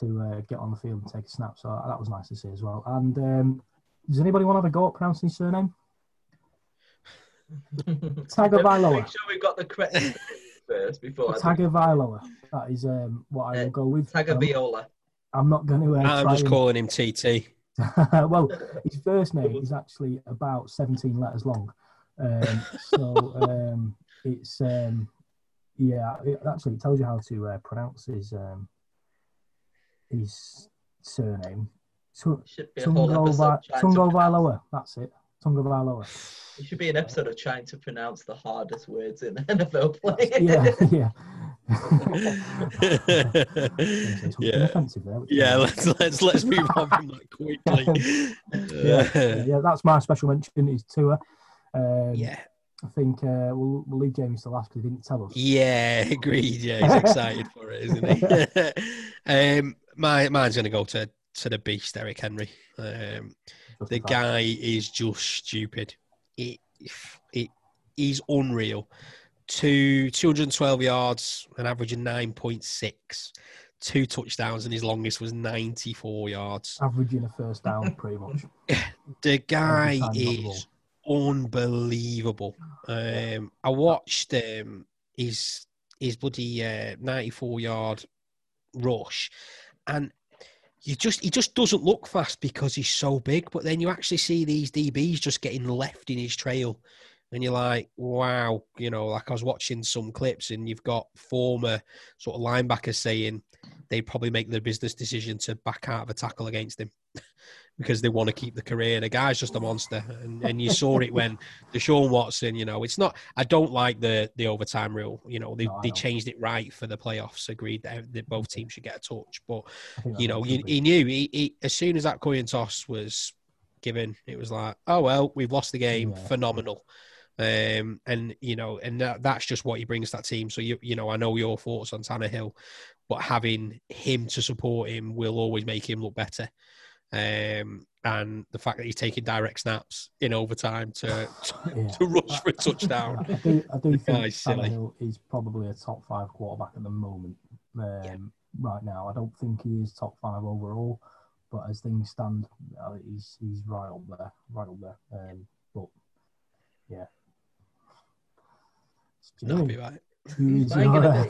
to uh, get on the field and take a snap. So that was nice to see as well. And um, does anybody want to have a go at pronouncing his surname? Tagovailoa. Make sure we've got the correct name first before I do. Tagovailoa. That is um, what I will Uh, go with. Um, Tagovailoa. I'm not going to. Uh, I'm just and- calling him TT. well, his first name is actually about 17 letters long. Um, so um, it's, um, yeah, it actually it tells you how to uh, pronounce his um, his surname. Tu- Should be a Tungo episode Va- trying to Tungo pronounce- Vailoa. That's it. Tungo Vailoa. It should be an episode of trying to pronounce the hardest words in NFL play. Yeah, yeah. Yeah. offensive there, which- Yeah, let's let's let's move on from that quickly. yeah, yeah, that's my special mention is Tua. Um, yeah, I think uh, we'll, we'll leave James to last because he didn't tell us. yeah, agreed. Yeah, he's excited for it, isn't he? um, my mine's gonna go to to the beast, Derrick Henry. Um, the guy is just stupid. He it, he's unreal. Two 212 yards, an average of 9.6, two touchdowns, and his longest was 94 yards. Averaging a first down, pretty much. the guy is unbelievable. Um, I watched um, his his bloody uh, 94 yard rush, and you just he just doesn't look fast because he's so big. But then you actually see these DBs just getting left in his trail, and you're like, wow, you know, like I was watching some clips, and you've got former sort of linebackers saying they'd probably make the business decision to back out of a tackle against him. because they want to keep the career. The guy's just a monster, and, and you saw it when the Deshaun Watson. You know, it's not. I don't like the the overtime rule. You know, they, no, they changed it right for the playoffs. Agreed that, that both teams should get a touch, but you know, he, he, knew he, he, as soon as that coin toss was given, it was like, oh well, we've lost the game. Yeah. Phenomenal. Um, and you know, and that, that's just what he brings to that team. So you, you know, I know your thoughts on Tannehill, but having him to support him will always make him look better. Um, and the fact that he's taking direct snaps in overtime to yeah. to rush for a touchdown. I do, I do think Tannehill is probably a top five quarterback at the moment. Um, yeah. Right now, I don't think he is top five overall, but as things stand, uh, he's he's right up there, right up there. Um, but yeah, That'll be right. Who is your, uh,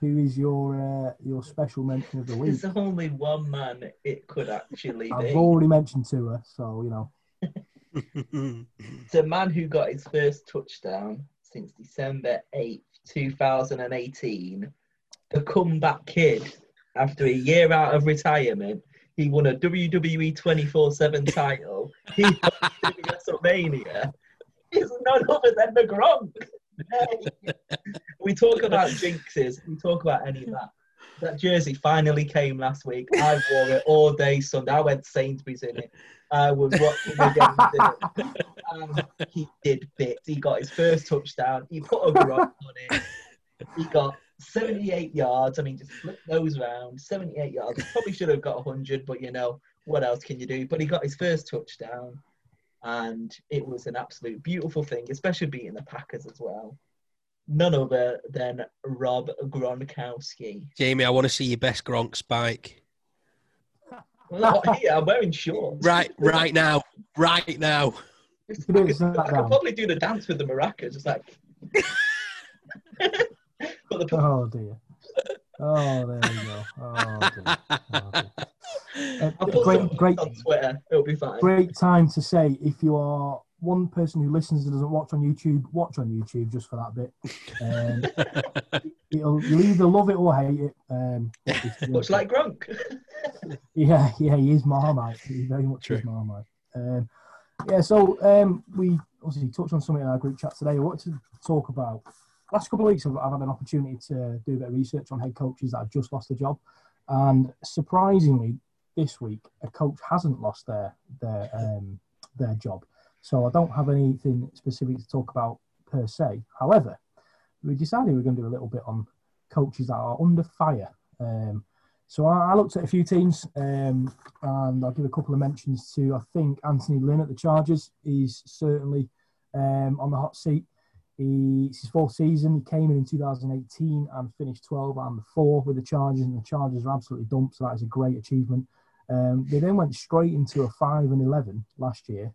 who is your uh, your special mention of the week? There's only one man it could actually I've be. already mentioned to her, so you know. it's a man who got his first touchdown since December 8th, 2018. The comeback kid, after a year out of retirement, he won a WWE 24 7 title. He WrestleMania. He's none other than the Gronk we talk about jinxes. We talk about any of that. That jersey finally came last week. I wore it all day Sunday. I went Sainsbury's in it. I was watching the games in it. Um, he did bits. He got his first touchdown. He put a grunt on it. He got 78 yards. I mean, just flip those around. 78 yards. Probably should have got 100, but you know, what else can you do? But he got his first touchdown and it was an absolute beautiful thing, especially beating the Packers as well. None other than Rob Gronkowski. Jamie, I want to see your best Gronk spike. Well, here, I'm wearing shorts. Right, right now, right now. I could, I could probably do the dance with the maracas, just like. the... Oh dear. Oh, there you go. Oh, dear. Oh, dear. Uh, great, great, on Twitter. It'll be fine. Great time to say if you are one person who listens and doesn't watch on YouTube, watch on YouTube just for that bit. Um, you'll, either love it or hate it. Um, much like Gronk. yeah, yeah, he is Marmite. He very much True. is Marmite. Um, yeah, so um, we obviously touched on something in our group chat today. I wanted to talk about. Last couple of weeks, I've, I've had an opportunity to do a bit of research on head coaches that have just lost a job, and surprisingly, this week, a coach hasn't lost their their um, their job. So I don't have anything specific to talk about per se. However, we decided we are going to do a little bit on coaches that are under fire. Um, so I, I, looked at a few teams, um, and I'll give a couple of mentions to. I think Anthony Lynn at the Chargers is certainly um, on the hot seat. He, it's his fourth season. He came in in 2018 and finished 12 and 4 with the Chargers, and the Chargers are absolutely dumped. So that is a great achievement. Um, they then went straight into a five and eleven last year,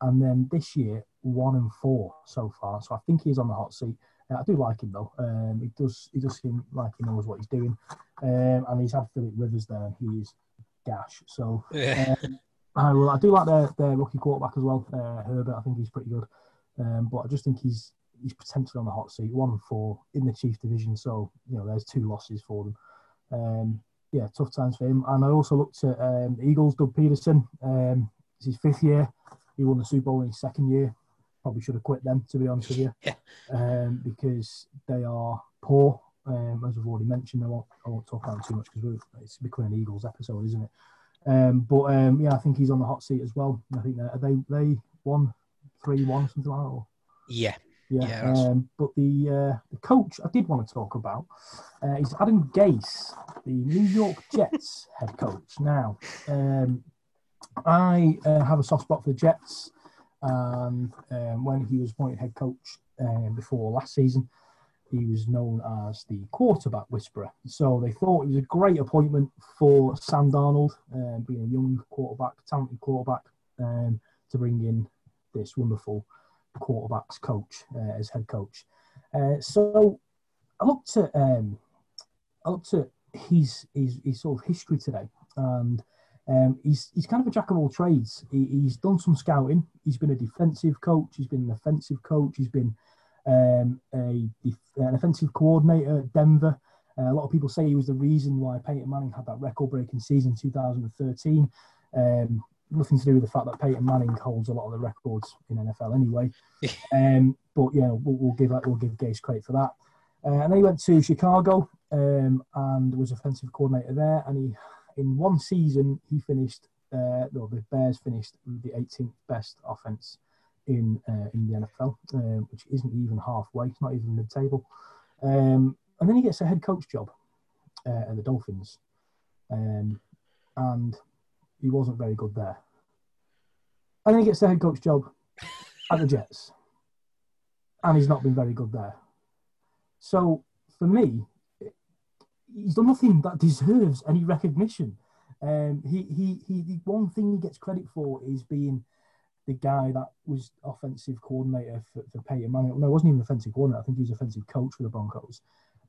and then this year one and four so far. So I think he's on the hot seat. Uh, I do like him though. Um, he does he does seem like he knows what he's doing, um, and he's had Philip Rivers there, and he is gash. So yeah. um, I will. I do like their their rookie quarterback as well, uh, Herbert. I think he's pretty good, um, but I just think he's he's potentially on the hot seat. One and four in the Chief Division, so you know there's two losses for them. Um, yeah, tough times for him. And I also looked at um, Eagles, Doug Pederson. Um, it's his fifth year. He won the Super Bowl in his second year. Probably should have quit them, to be honest with you, yeah. um, because they are poor. Um, as I've already mentioned, I won't, I won't talk about them too much because it's becoming an Eagles episode, isn't it? Um, but um, yeah, I think he's on the hot seat as well. I think they they won three one something like that. Or? Yeah, yeah, yeah um, but the uh, the coach I did want to talk about uh, is Adam Gase, the New York Jets head coach. Now, um, I uh, have a soft spot for the Jets. and um, when he was appointed head coach um, before last season, he was known as the quarterback whisperer. So they thought it was a great appointment for Sam Darnold, uh, being a young quarterback, talented quarterback, um, to bring in this wonderful quarterbacks coach uh, as head coach. Uh, so I looked at um, I looked at his, his his sort of history today, and um, he's he's kind of a jack of all trades. He, he's done some scouting. He's been a defensive coach. He's been an offensive coach. He's been um, a an offensive coordinator at Denver. Uh, a lot of people say he was the reason why Peyton Manning had that record-breaking season 2013. Um, nothing to do with the fact that Peyton Manning holds a lot of the records in NFL anyway. um, but yeah, we'll, we'll, give we'll give Gase credit for that. Uh, and then he went to Chicago um, and was offensive coordinator there. And he, in one season, he finished. Uh, well, the Bears finished the 18th best offense in uh, in the NFL, uh, which isn't even halfway. It's not even mid-table. Um, and then he gets a head coach job uh, at the Dolphins, um, and he wasn't very good there. And then he gets the head coach job at the Jets, and he's not been very good there. So for me, he's done nothing that deserves any recognition. Um, he, he, he, the one thing he gets credit for is being the guy that was offensive coordinator for, for Peyton Manning. No, wasn't even offensive coordinator. I think he was offensive coach for the Broncos,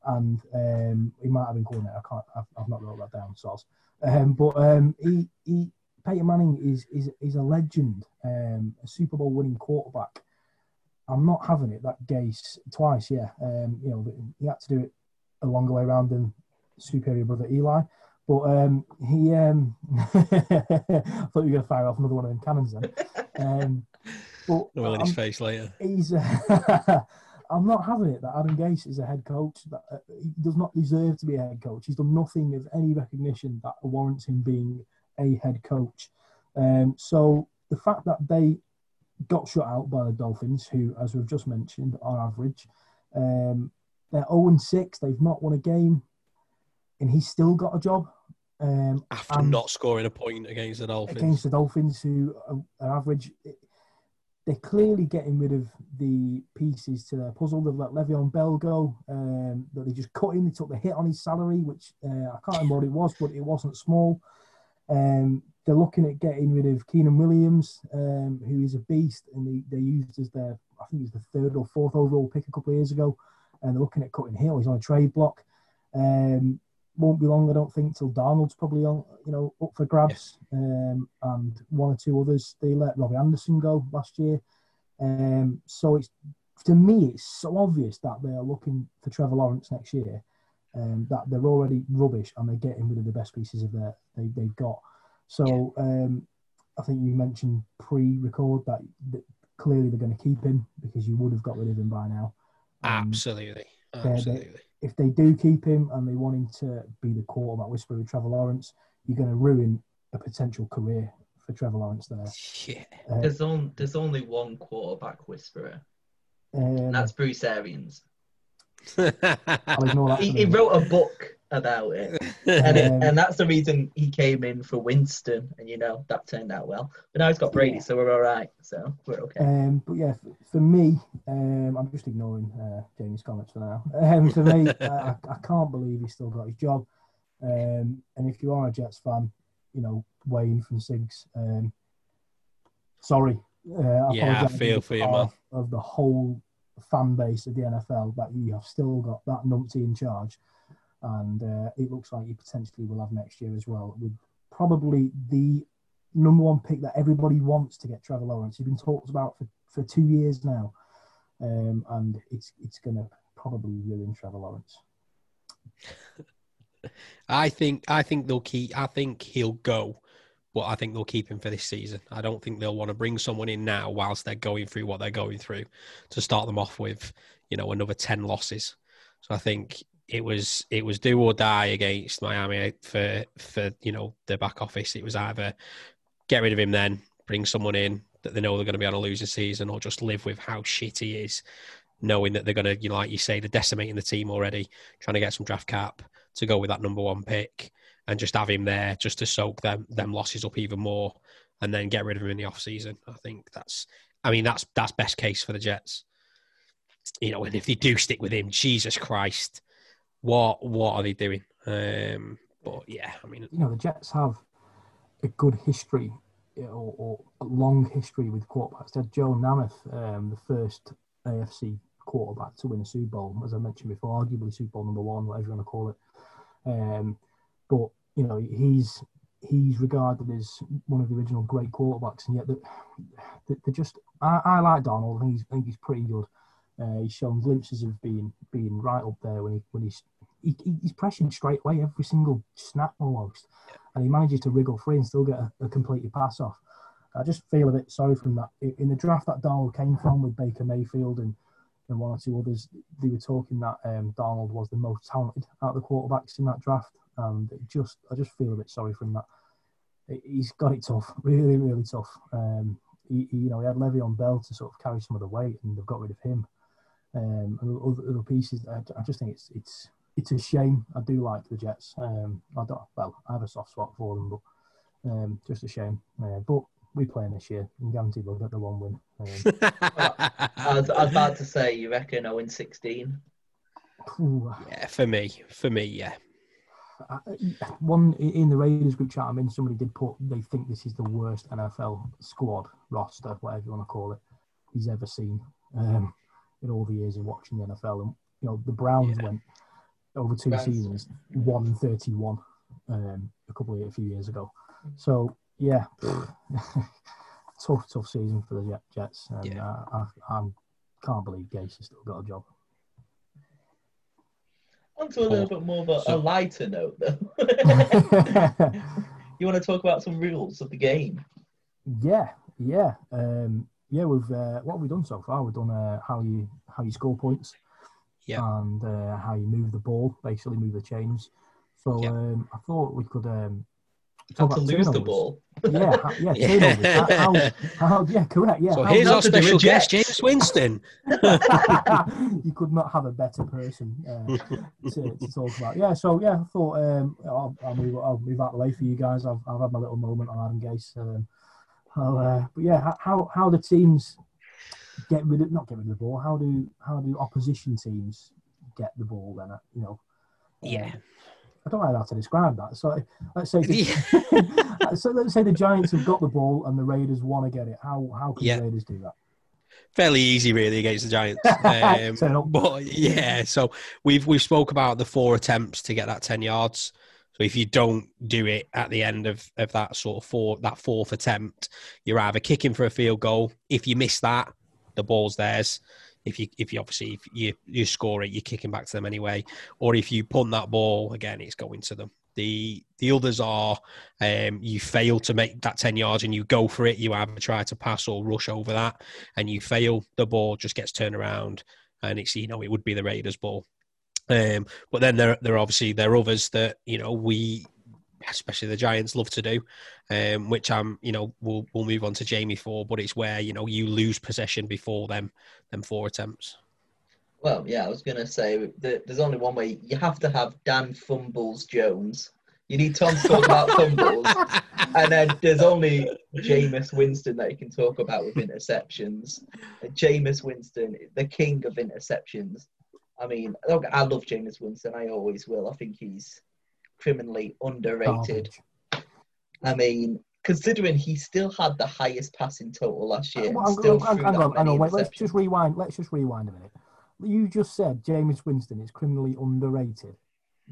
and um, he might have been coordinator. I can't. I've, I've not wrote that down, source. Um, but um, he, he, Peyton Manning is is is a legend, um, a Super Bowl winning quarterback. I'm not having it. That Gase twice, yeah. Um, you know, he had to do it a longer way around than superior brother Eli. But um, he, um, I thought you were going to fire off another one of them cannons then. Um, but well, in his face later. He's. I'm not having it that Adam Gase is a head coach. That uh, he does not deserve to be a head coach. He's done nothing of any recognition that warrants him being a head coach. Um, so the fact that they got shut out by the Dolphins, who, as we've just mentioned, are average. Um, they're 0 6. They've not won a game, and he's still got a job. Um, After not scoring a point against the Dolphins. Against the Dolphins, who are, are average. They're clearly getting rid of the pieces to their puzzle. They've let Le'Veon Bell go. Um, that they just cut him. They took the hit on his salary, which uh, I can't remember what it was, but it wasn't small. Um, they're looking at getting rid of Quinnen Williams, um, who is a beast, and they, they used as their, I think he's the third or fourth overall pick a couple of years ago. And they're looking at cutting Hill. He's on a trade block. Um, won't be long, I don't think, till Darnold's probably on, you know, up for grabs. Um, and one or two others. They let Robbie Anderson go last year. Um, so it's to me, it's so obvious that they are looking for Trevor Lawrence next year. Um, that they're already rubbish and they're getting rid of the best pieces of their they, they've got. So um, I think you mentioned pre-record that, that clearly they're going to keep him because you would have got rid of him by now. Um, Absolutely. Absolutely. They, if they do keep him and they want him to be the quarterback whisperer with Trevor Lawrence, you're going to ruin a potential career for Trevor Lawrence there. Yeah. Uh, there's, on, there's only one quarterback whisperer. Um, that's Bruce Arians. he, he wrote a book about it, and, it, and that's the reason he came in for Winston, and you know that turned out well. But now he's got Brady, yeah. so we're all right. So we're okay. Um, but yeah, for, for me, um, I'm just ignoring uh, Jamie's comments for now. Um, for me, I, I, can't believe he's still got his job. Um, and if you are a Jets fan, you know Wayne from Sigs, um, sorry. Uh, I yeah, I feel for you, man. Of the whole fan base of the NFL that you have still got that numpty in charge, and uh, it looks like you potentially will have next year as well, with probably the number one pick that everybody wants to get Trevor Lawrence. He's been talked about for, for two years now, um, and it's it's going to probably ruin Trevor Lawrence. I think I think they'll keep. I think he'll go but I think they'll keep him for this season. I don't think they'll want to bring someone in now whilst they're going through what they're going through to start them off with, you know, another ten losses. So I think it was it was do or die against Miami for for you know the back office. It was either get rid of him then, bring someone in that they know they're going to be on a losing season, or just live with how shit he is, knowing that they're going to, you know, like you say, they're decimating the team already, trying to get some draft cap to go with that number one pick and just have him there just to soak them them losses up even more and then get rid of him in the off season. I think that's I mean, that's that's best case for the Jets. You know, and if they do stick with him, Jesus Christ, what what are they doing? Um, but yeah, I mean, you know, the Jets have a good history or, or a long history with quarterbacks. They had Joe Namath, um, the first AFC quarterback to win a Super Bowl, as I mentioned before, arguably Super Bowl number one, whatever you want to call it. Um, but you know, he's he's regarded as one of the original great quarterbacks, and yet they're, they're just. I, I, like Darnold. I think he's, I think he's pretty good. Uh, he's shown glimpses of being being right up there when he when he's he, he's pressing straight away every single snap almost, and he manages to wriggle free and still get a, a completed pass off. I just feel a bit sorry from that. In the draft that Darnold came from with Baker Mayfield and, and one or two others, they were talking that um, Darnold was the most talented out of the quarterbacks in that draft, and just I just feel a bit sorry from that. He's got it tough, really, really tough. Um, he, he, you know, he had Le'Veon Bell to sort of carry some of the weight, and they've got rid of him. Um, and other, other pieces, I, I just think it's it's it's a shame. I do like the Jets. Um, I don't. Well, I have a soft spot for them, but um, just a shame. Uh, but we playing this year. I'm guaranteed we'll get the one win. Um, I, was, I was about to say, you reckon 0 16? Yeah, for me, for me, yeah. One in the Raiders group chat I'm in, somebody did put they think this is the worst NFL squad roster, whatever you want to call it, he's ever seen um, in all the years of watching the NFL. And you know, the Browns yeah. went over two seasons, 131 um, a couple of a few years ago. So yeah, tough, tough season for the Jets, and yeah. uh, I, I can't believe Gase has still got a job. On to a little bit more of a, so, a lighter note, though. you want to talk about some rules of the game? Yeah, yeah, um, yeah. We've uh, what have we done so far? We've done uh, how you how you score points, yeah, and uh, how you move the ball, basically move the chains. So um, I thought we could um, how to lose turnovers. the ball. Yeah, yeah, yeah. how, how, yeah, correct. Yeah. So here's our special guest, Jameis Winston. you could not have a better person uh, to, to, talk about. Yeah, so yeah, I thought um, I'll, I'll, move, I'll move out the way for you guys. I've, I've had my little moment on Adam Gase. Um, uh, but yeah, how how the teams get rid of not get rid of the ball? How do how do opposition teams get the ball? Then you know. Yeah. I don't know how to describe that. So let's say the, so let's say the Giants have got the ball and the Raiders want to get it. How how can yeah. the Raiders do that? Fairly easy, really, against the Giants. Um, but yeah, so we've we've spoke about the four attempts to get that ten yards. So if you don't do it at the end of, of that sort of four that fourth attempt, you're either kicking for a field goal. If you miss that, the ball's theirs if you if you obviously if you you score it, you're kicking back to them anyway. Or if you punt that ball again, it's going to them. The the others are um, you fail to make that ten yards and you go for it. You either try to pass or rush over that, and you fail. The ball just gets turned around, and it's you know it would be the Raiders' ball. Um, but then there there obviously there are others that you know we especially the Giants love to do, um, which I'm, you know, we'll we'll move on to Jamie for, but it's where you know you lose possession before them, them four attempts. Well, yeah, I was going to say that there's only one way. You have to have Dan Fumbles Jones. You need Tom to talk about fumbles, and then there's only Jameis Winston that you can talk about with interceptions. Jameis Winston, the king of interceptions. I mean, look, I love Jameis Winston. I always will. I think he's criminally underrated. I mean, considering he still had the highest passing total last year. Uh, well, still hang, hang on, hang on, wait, let's just rewind. Let's just rewind a minute. You just said Jameis Winston is criminally underrated.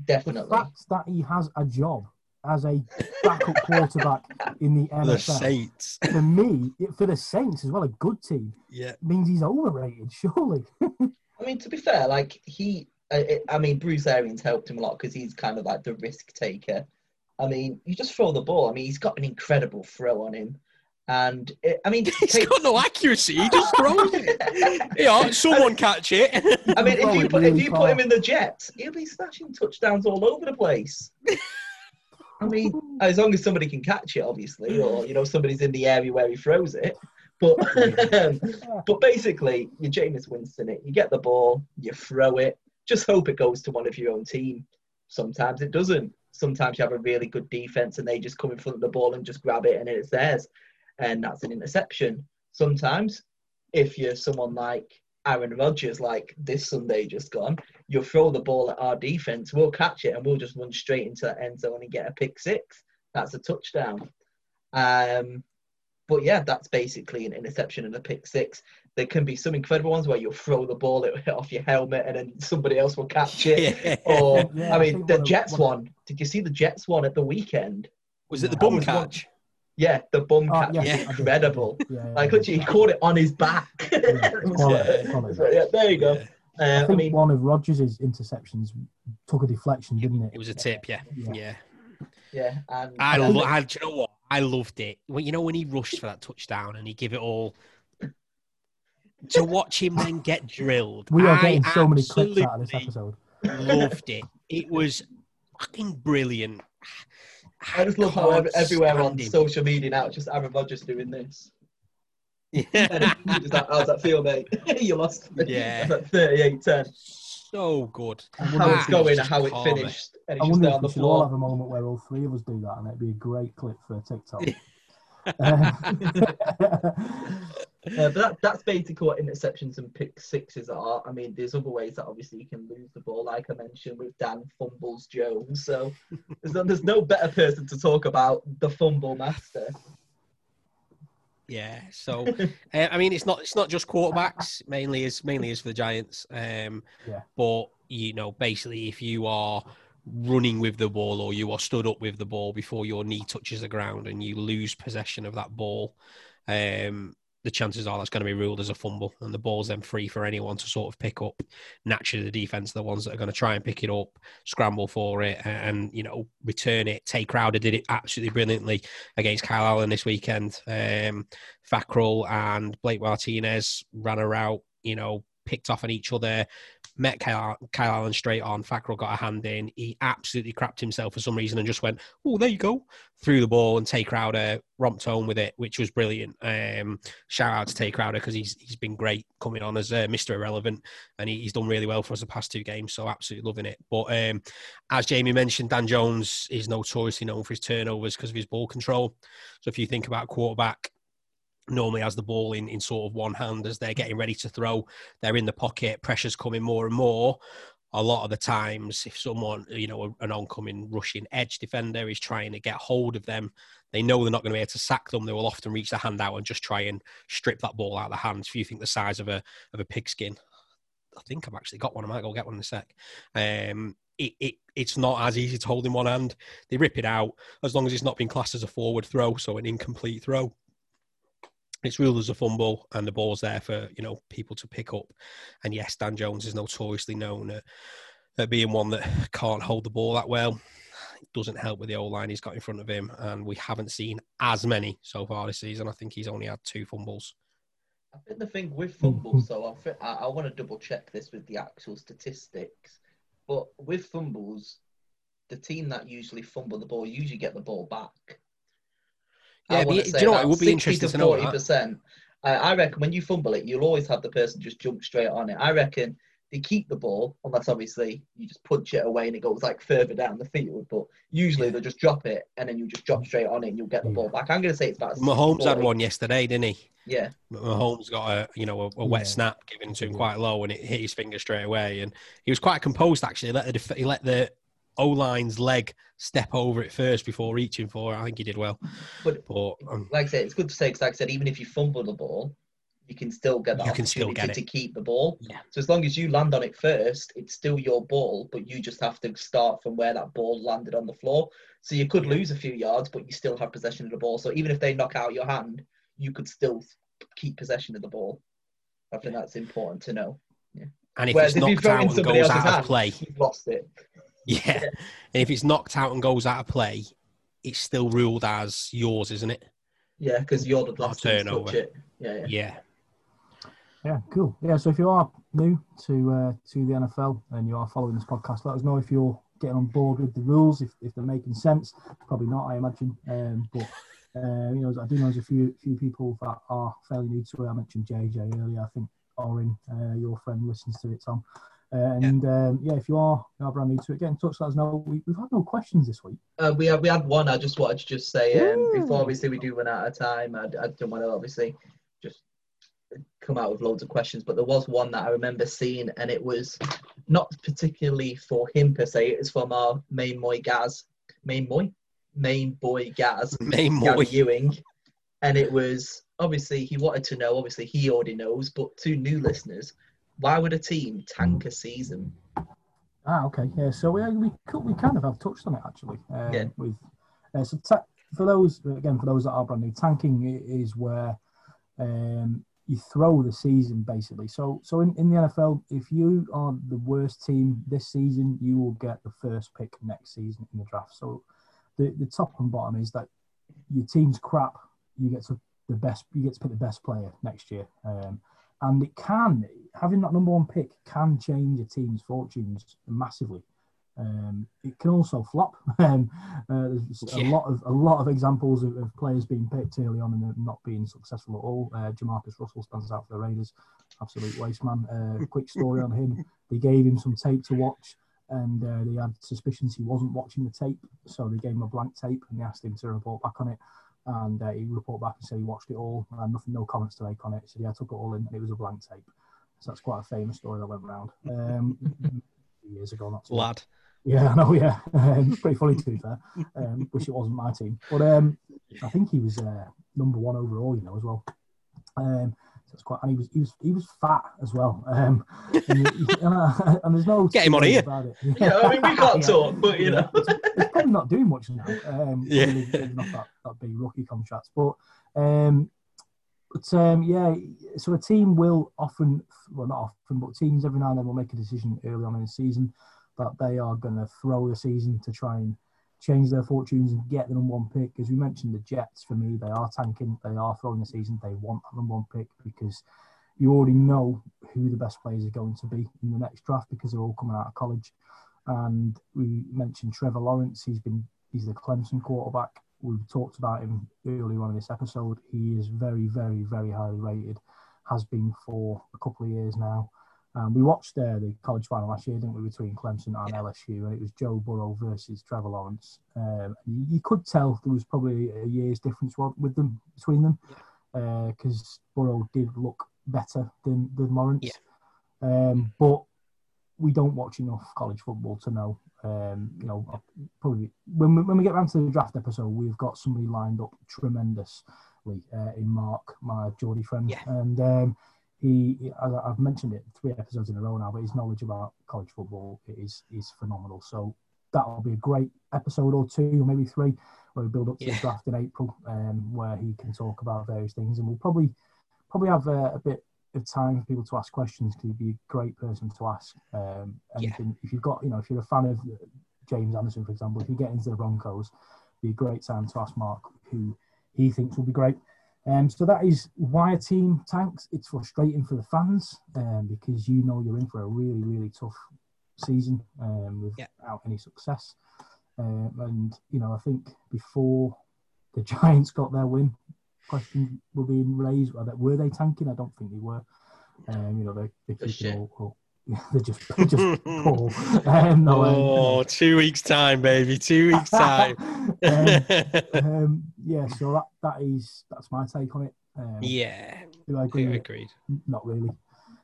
Definitely. The fact that he has a job as a backup quarterback in the NFL. The Saints. For me, for the Saints as well, a good team. Yeah. Means he's overrated, surely. I mean, to be fair, like he I, I mean, Bruce Arians helped him a lot because he's kind of like the risk taker. I mean, you just throw the ball. I mean, he's got an incredible throw on him. And it, I mean, he's take... got no accuracy. He just throws it. yeah, someone catch it. I mean, if you put if you put him in the Jets, he'll be smashing touchdowns all over the place. I mean, as long as somebody can catch it, obviously, or you know, somebody's in the area where he throws it. But but basically, you're Jameis Winston it. You get the ball, you throw it, just hope it goes to one of your own team. Sometimes it doesn't. Sometimes you have a really good defense and they just come in front of the ball and just grab it and it's theirs. And that's an interception. Sometimes if you're someone like Aaron Rodgers, like this Sunday just gone, you'll throw the ball at our defense, we'll catch it, and we'll just run straight into that end zone and get a pick six. That's a touchdown. Um, but yeah, that's basically an interception and a pick six. There can be some incredible ones where you'll throw the ball off your helmet and then somebody else will catch it. Yeah. Or yeah, I mean, I the Jets one. Did you see the Jets one at the weekend? Was it the bum catch? One. Yeah, the bum oh, catch yeah. incredible. Yeah, yeah, like literally, he caught it on his back. yeah, there you go. Uh, I think I mean, one of Rodgers' interceptions took a deflection, didn't it? It was a tip, yeah, yeah, yeah. And I, lo- I, do you know what? I loved it. When you know when he rushed for that touchdown and he gave it all. to watch him then get drilled. We are getting I so many clips out of this episode. Loved it. It was fucking brilliant. I just love how everywhere on him. social media now, it's just Aaron Rodgers doing this. Yeah. like, how's that feel, mate? you lost. Yeah. 38 10. So good. How it's going, how it finished. And I wonder if we should all have a moment where all three of us do that, and it'd be a great clip for TikTok. uh, but that, that's basically what interceptions and pick sixes are. I mean, there's other ways that obviously you can lose the ball, like I mentioned with Dan Fumbles Jones. So there's, there's no better person to talk about the fumble master. Yeah, so uh, I mean, it's not it's not just quarterbacks. Mainly is mainly is for the Giants. Um, yeah. But you know, basically, if you are running with the ball or you are stood up with the ball before your knee touches the ground and you lose possession of that ball, um, the chances are that's going to be ruled as a fumble and the ball's then free for anyone to sort of pick up. Naturally, the defense are the ones that are going to try and pick it up, scramble for it, and, you know, return it. Tae Crowder did it absolutely brilliantly against Kyle Allen this weekend. Um, and Blake Martinez ran a route, you know, picked off on each other, met Kyle, Kyle Allen straight on. Fackrell got a hand in. He absolutely crapped himself for some reason and just went, oh, there you go. Threw the ball and Tae Crowder romped home with it, which was brilliant. Um, shout out to Tae Crowder because he's he's been great coming on as uh, Mr. Irrelevant and he, he's done really well for us the past two games. So absolutely loving it. But um, as Jamie mentioned, Dan Jones is notoriously known for his turnovers because of his ball control. So if you think about quarterback, normally has the ball in, in sort of one hand as they're getting ready to throw. They're in the pocket, pressure's coming more and more. A lot of the times, if someone, you know, an oncoming rushing edge defender is trying to get hold of them, they know they're not going to be able to sack them. They will often reach their hand out and just try and strip that ball out of the hands. If you think the size of a of a pigskin, I think I've actually got one. I might go get one in a sec. Um, it, it it's not as easy to hold in one hand. They rip it out as long as it's not been classed as a forward throw, so an incomplete throw it's ruled as a fumble and the ball's there for you know people to pick up. And yes dan jones is notoriously known at, at being one that can't hold the ball that well. It doesn't help with the old line he's got in front of him and we haven't seen as many so far this season. I think he's only had two fumbles. I think the thing with fumbles though i, I, I want to double check this with the actual statistics but with fumbles the team that usually fumble the ball usually get the ball back yeah, do you know what? It would be interesting to, know. Forty percent. I reckon when you fumble it, you'll always have the person just jump straight on it. I reckon they keep the ball, unless obviously you just punch it away and it goes like further down the field. But usually yeah. they'll just drop it and then you just drop straight on it and you'll get the mm. ball back. I'm going to say it's about. Mahomes had one yesterday, didn't he? Yeah. Mahomes got a you know a, a wet yeah. snap given to him quite low and it hit his finger straight away and he was quite composed actually. He let the he let the O line's leg step over it first before reaching for it. I think he did well. But, but um, like I said, it's good to say because, like I said, even if you fumble the ball, you can still get the you opportunity can to keep the ball. Yeah. So as long as you land on it first, it's still your ball, but you just have to start from where that ball landed on the floor. So you could lose a few yards, but you still have possession of the ball. So even if they knock out your hand, you could still keep possession of the ball. I think that's important to know. Yeah. And if Whereas it's knocked out and goes out hand, of play, you've lost it. Yeah. and if it's knocked out and goes out of play, it's still ruled as yours, isn't it? Yeah, because you're the last to turnover. Yeah, yeah. Yeah. Yeah, cool. Yeah, so if you are new to uh, to the NFL and you are following this podcast, let us know if you're getting on board with the rules, if, if they're making sense. Probably not, I imagine. Um, but uh, you know, I do know there's a few few people that are fairly new to it. I mentioned JJ earlier. I think Orin, uh, your friend, listens to it, Tom. And yeah. Um, yeah, if you are, you are brand new to it, get in touch. Let us know. We, have had no questions this week. Uh, we had we had one. I just wanted to just say um, before obviously we do run out of time. I, I don't want to obviously just come out with loads of questions, but there was one that I remember seeing, and it was not particularly for him per se. It was from our main boy Gaz, main boy, main boy Gaz, Main Gary boy. Ewing, and it was obviously he wanted to know. Obviously, he already knows, but to new listeners, why would a team tank a season? Ah, okay. Yeah. So we we could- we kind of have touched on it actually. Um, Yeah. With uh, so ta- for those again for those that are brand new, tanking is where um, you throw the season basically. So so in, in the NFL, if you are the worst team this season, you will get the first pick next season in the draft. So the the top and bottom is that your team's crap. You get to the best. You get to pick the best player next year. Um, and it can having that number one pick can change a team's fortunes massively. Um, it can also flop. Um, uh, there's a lot of a lot of examples of, of players being picked early on and not being successful at all. Uh, Jamarcus Russell stands out for the Raiders, absolute waste man. Uh, quick story on him: they gave him some tape to watch, and uh, they had suspicions he wasn't watching the tape, so they gave him a blank tape and they asked him to report back on it. And uh, he reported back and said he watched it all and nothing, no comments to make on it. So yeah, I took it all in, and it was a blank tape. So that's quite a famous story that went around um, years ago. Not too long. Lad. Yeah, I know. Yeah, um, pretty funny to be fair. Um, wish it wasn't my team, but um, I think he was uh, number one overall, you know, as well. Um, so it's quite, and he was he was he was fat as well. Um, and, and, uh, and there's no Get him on two here. about it. Yeah, I mean we can't Yeah. talk, but you know. Probably not doing much now. Um, Yeah. really off that, that big rookie contract. But um, but um, yeah, so a team will often, well, not often, but teams every now and then will make a decision early on in the season that they are going to throw the season to try and change their fortunes and get the number one pick. As we mentioned, the Jets, for me, they are tanking, they are throwing the season, they want that number one pick because you already know who the best players are going to be in the next draft because they're all coming out of college. And we mentioned Trevor Lawrence. He's been he's the Clemson quarterback. We've talked about him earlier on in this episode. He is very, very, very highly rated. Has been for a couple of years now. Um, we watched uh, the college final last year, didn't we, between Clemson and LSU, and it was Joe Burrow versus Trevor Lawrence. Um, you, you could tell there was probably a year's difference with them between them because Burrow did look better than, than Lawrence. Yeah. Um, but we don't watch enough college football to know. Um, you know, probably when we, when we get round to the draft episode, we've got somebody lined up tremendously uh, in Mark, my Geordie friend, Yeah. and um, he, he- as I- I've mentioned it three episodes in a row now, but his knowledge about college football is is phenomenal. So that'll be a great episode or two, or maybe three, where we build up to Yeah. the draft in April, um, where he can talk about various things, and we'll probably probably have a, a bit of time for people to ask questions because he'd be a great person to ask. Um, anything if you've got, you know, if you're a fan of James Anderson, for example, if you get into the Broncos, be a great time to ask Mark who he thinks will be great. Um, so that is why a team tanks. It's frustrating for the fans um, because you know you're in for a really, really tough season um, Yeah. without any success. Um, and you know, I think before the Giants got their win, questions were being raised. Were they, were they tanking? I don't think they were. Um, you know, they they keep shit. All, all, yeah, they're just they're just poor. Um, no, um, oh, two weeks time, baby. Two weeks time. um, um, yeah, so that, that is that's my take on it. Um, yeah, do I agree? agreed. Not really,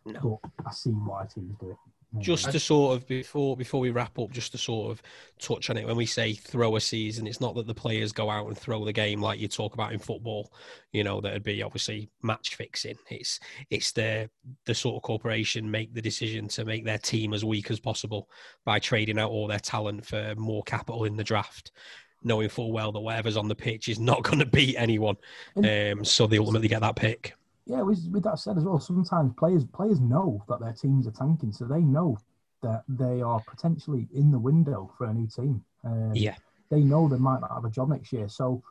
No. but I see why teams do it. Um, Just to sort of before before we wrap up, just to sort of touch on it. When we say throw a season, it's not that the players go out and throw the game like you talk about in football. You know, that'd be obviously match fixing. It's it's the the sort of corporation make the decision to make their team as weak as possible by trading out all their talent for more capital in the draft, knowing full well that whatever's on the pitch is not going to beat anyone. Um, so they ultimately get that pick. Yeah, with, with that said as well, sometimes players players know that their teams are tanking, so they know that they are potentially in the window for a new team. Um, Yeah. they know they might not have a job next year, so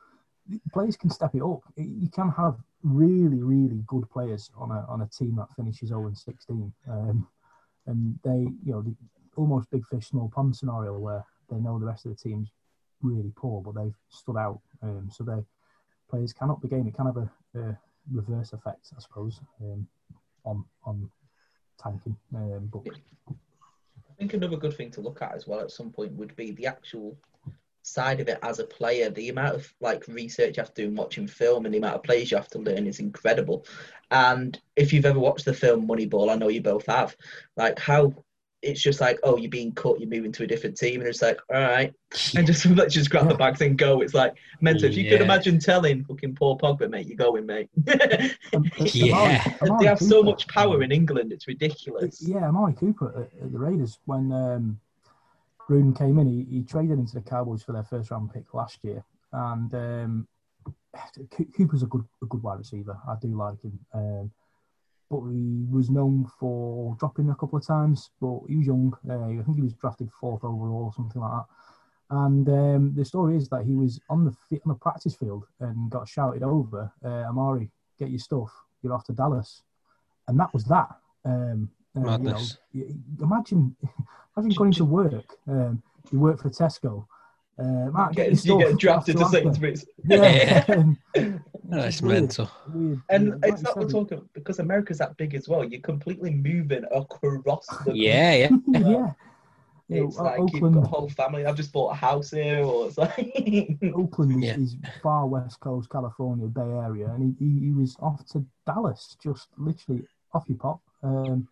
players can step it up. You can have really, really good players on a on a team that finishes 0 and 16, um, and they, you know, the almost big fish, small pond scenario where they know the rest of the team's really poor, but they've stood out. Um, so they players can up the game. It can have a, a reverse effect, I suppose, um, on on tanking. Um, but I think another good thing to look at as well at some point would be the actual side of it as a player. The amount of like research you have to do watching film and the amount of plays you have to learn is incredible. And if you've ever watched the film Moneyball, I know you both have, like how it's just like, oh, you're being cut, you're moving to a different team, and it's like, all right, and just let's just grab the bags and go. It's like mental. If you could imagine telling fucking Paul Pogba, mate, you're going, mate. yeah, they have so much power in England, it's ridiculous. Yeah, Amari Cooper at, at the Raiders when um, Gruden came in, he, he, traded into the Cowboys for their first round pick last year, and um, Cooper's a good a good wide receiver. I do like him. Um, but he was known for dropping a couple of times. But he was young. Uh, I think he was drafted fourth overall or something like that. And um, the story is that he was on the on the practice field and got shouted over. Uh, Amari, get your stuff. You're off to Dallas, and that was that. Um, uh, Madness. You know, imagine, imagine going to work. Um, you work for Tesco. Uh, Matt, get, get you get drafted to Sainsbury's. Yeah, That's weird, mental. Weird. And like it's not we're talking because America's that big as well. You're completely moving across the. Yeah, yeah, yeah. It's like Oakland, you've got a whole family. I've just bought a house here, or it's like Oakland is, yeah. is, far west coast, California, Bay Area, and he, he, he, was off to Dallas, just literally off your pop. Um,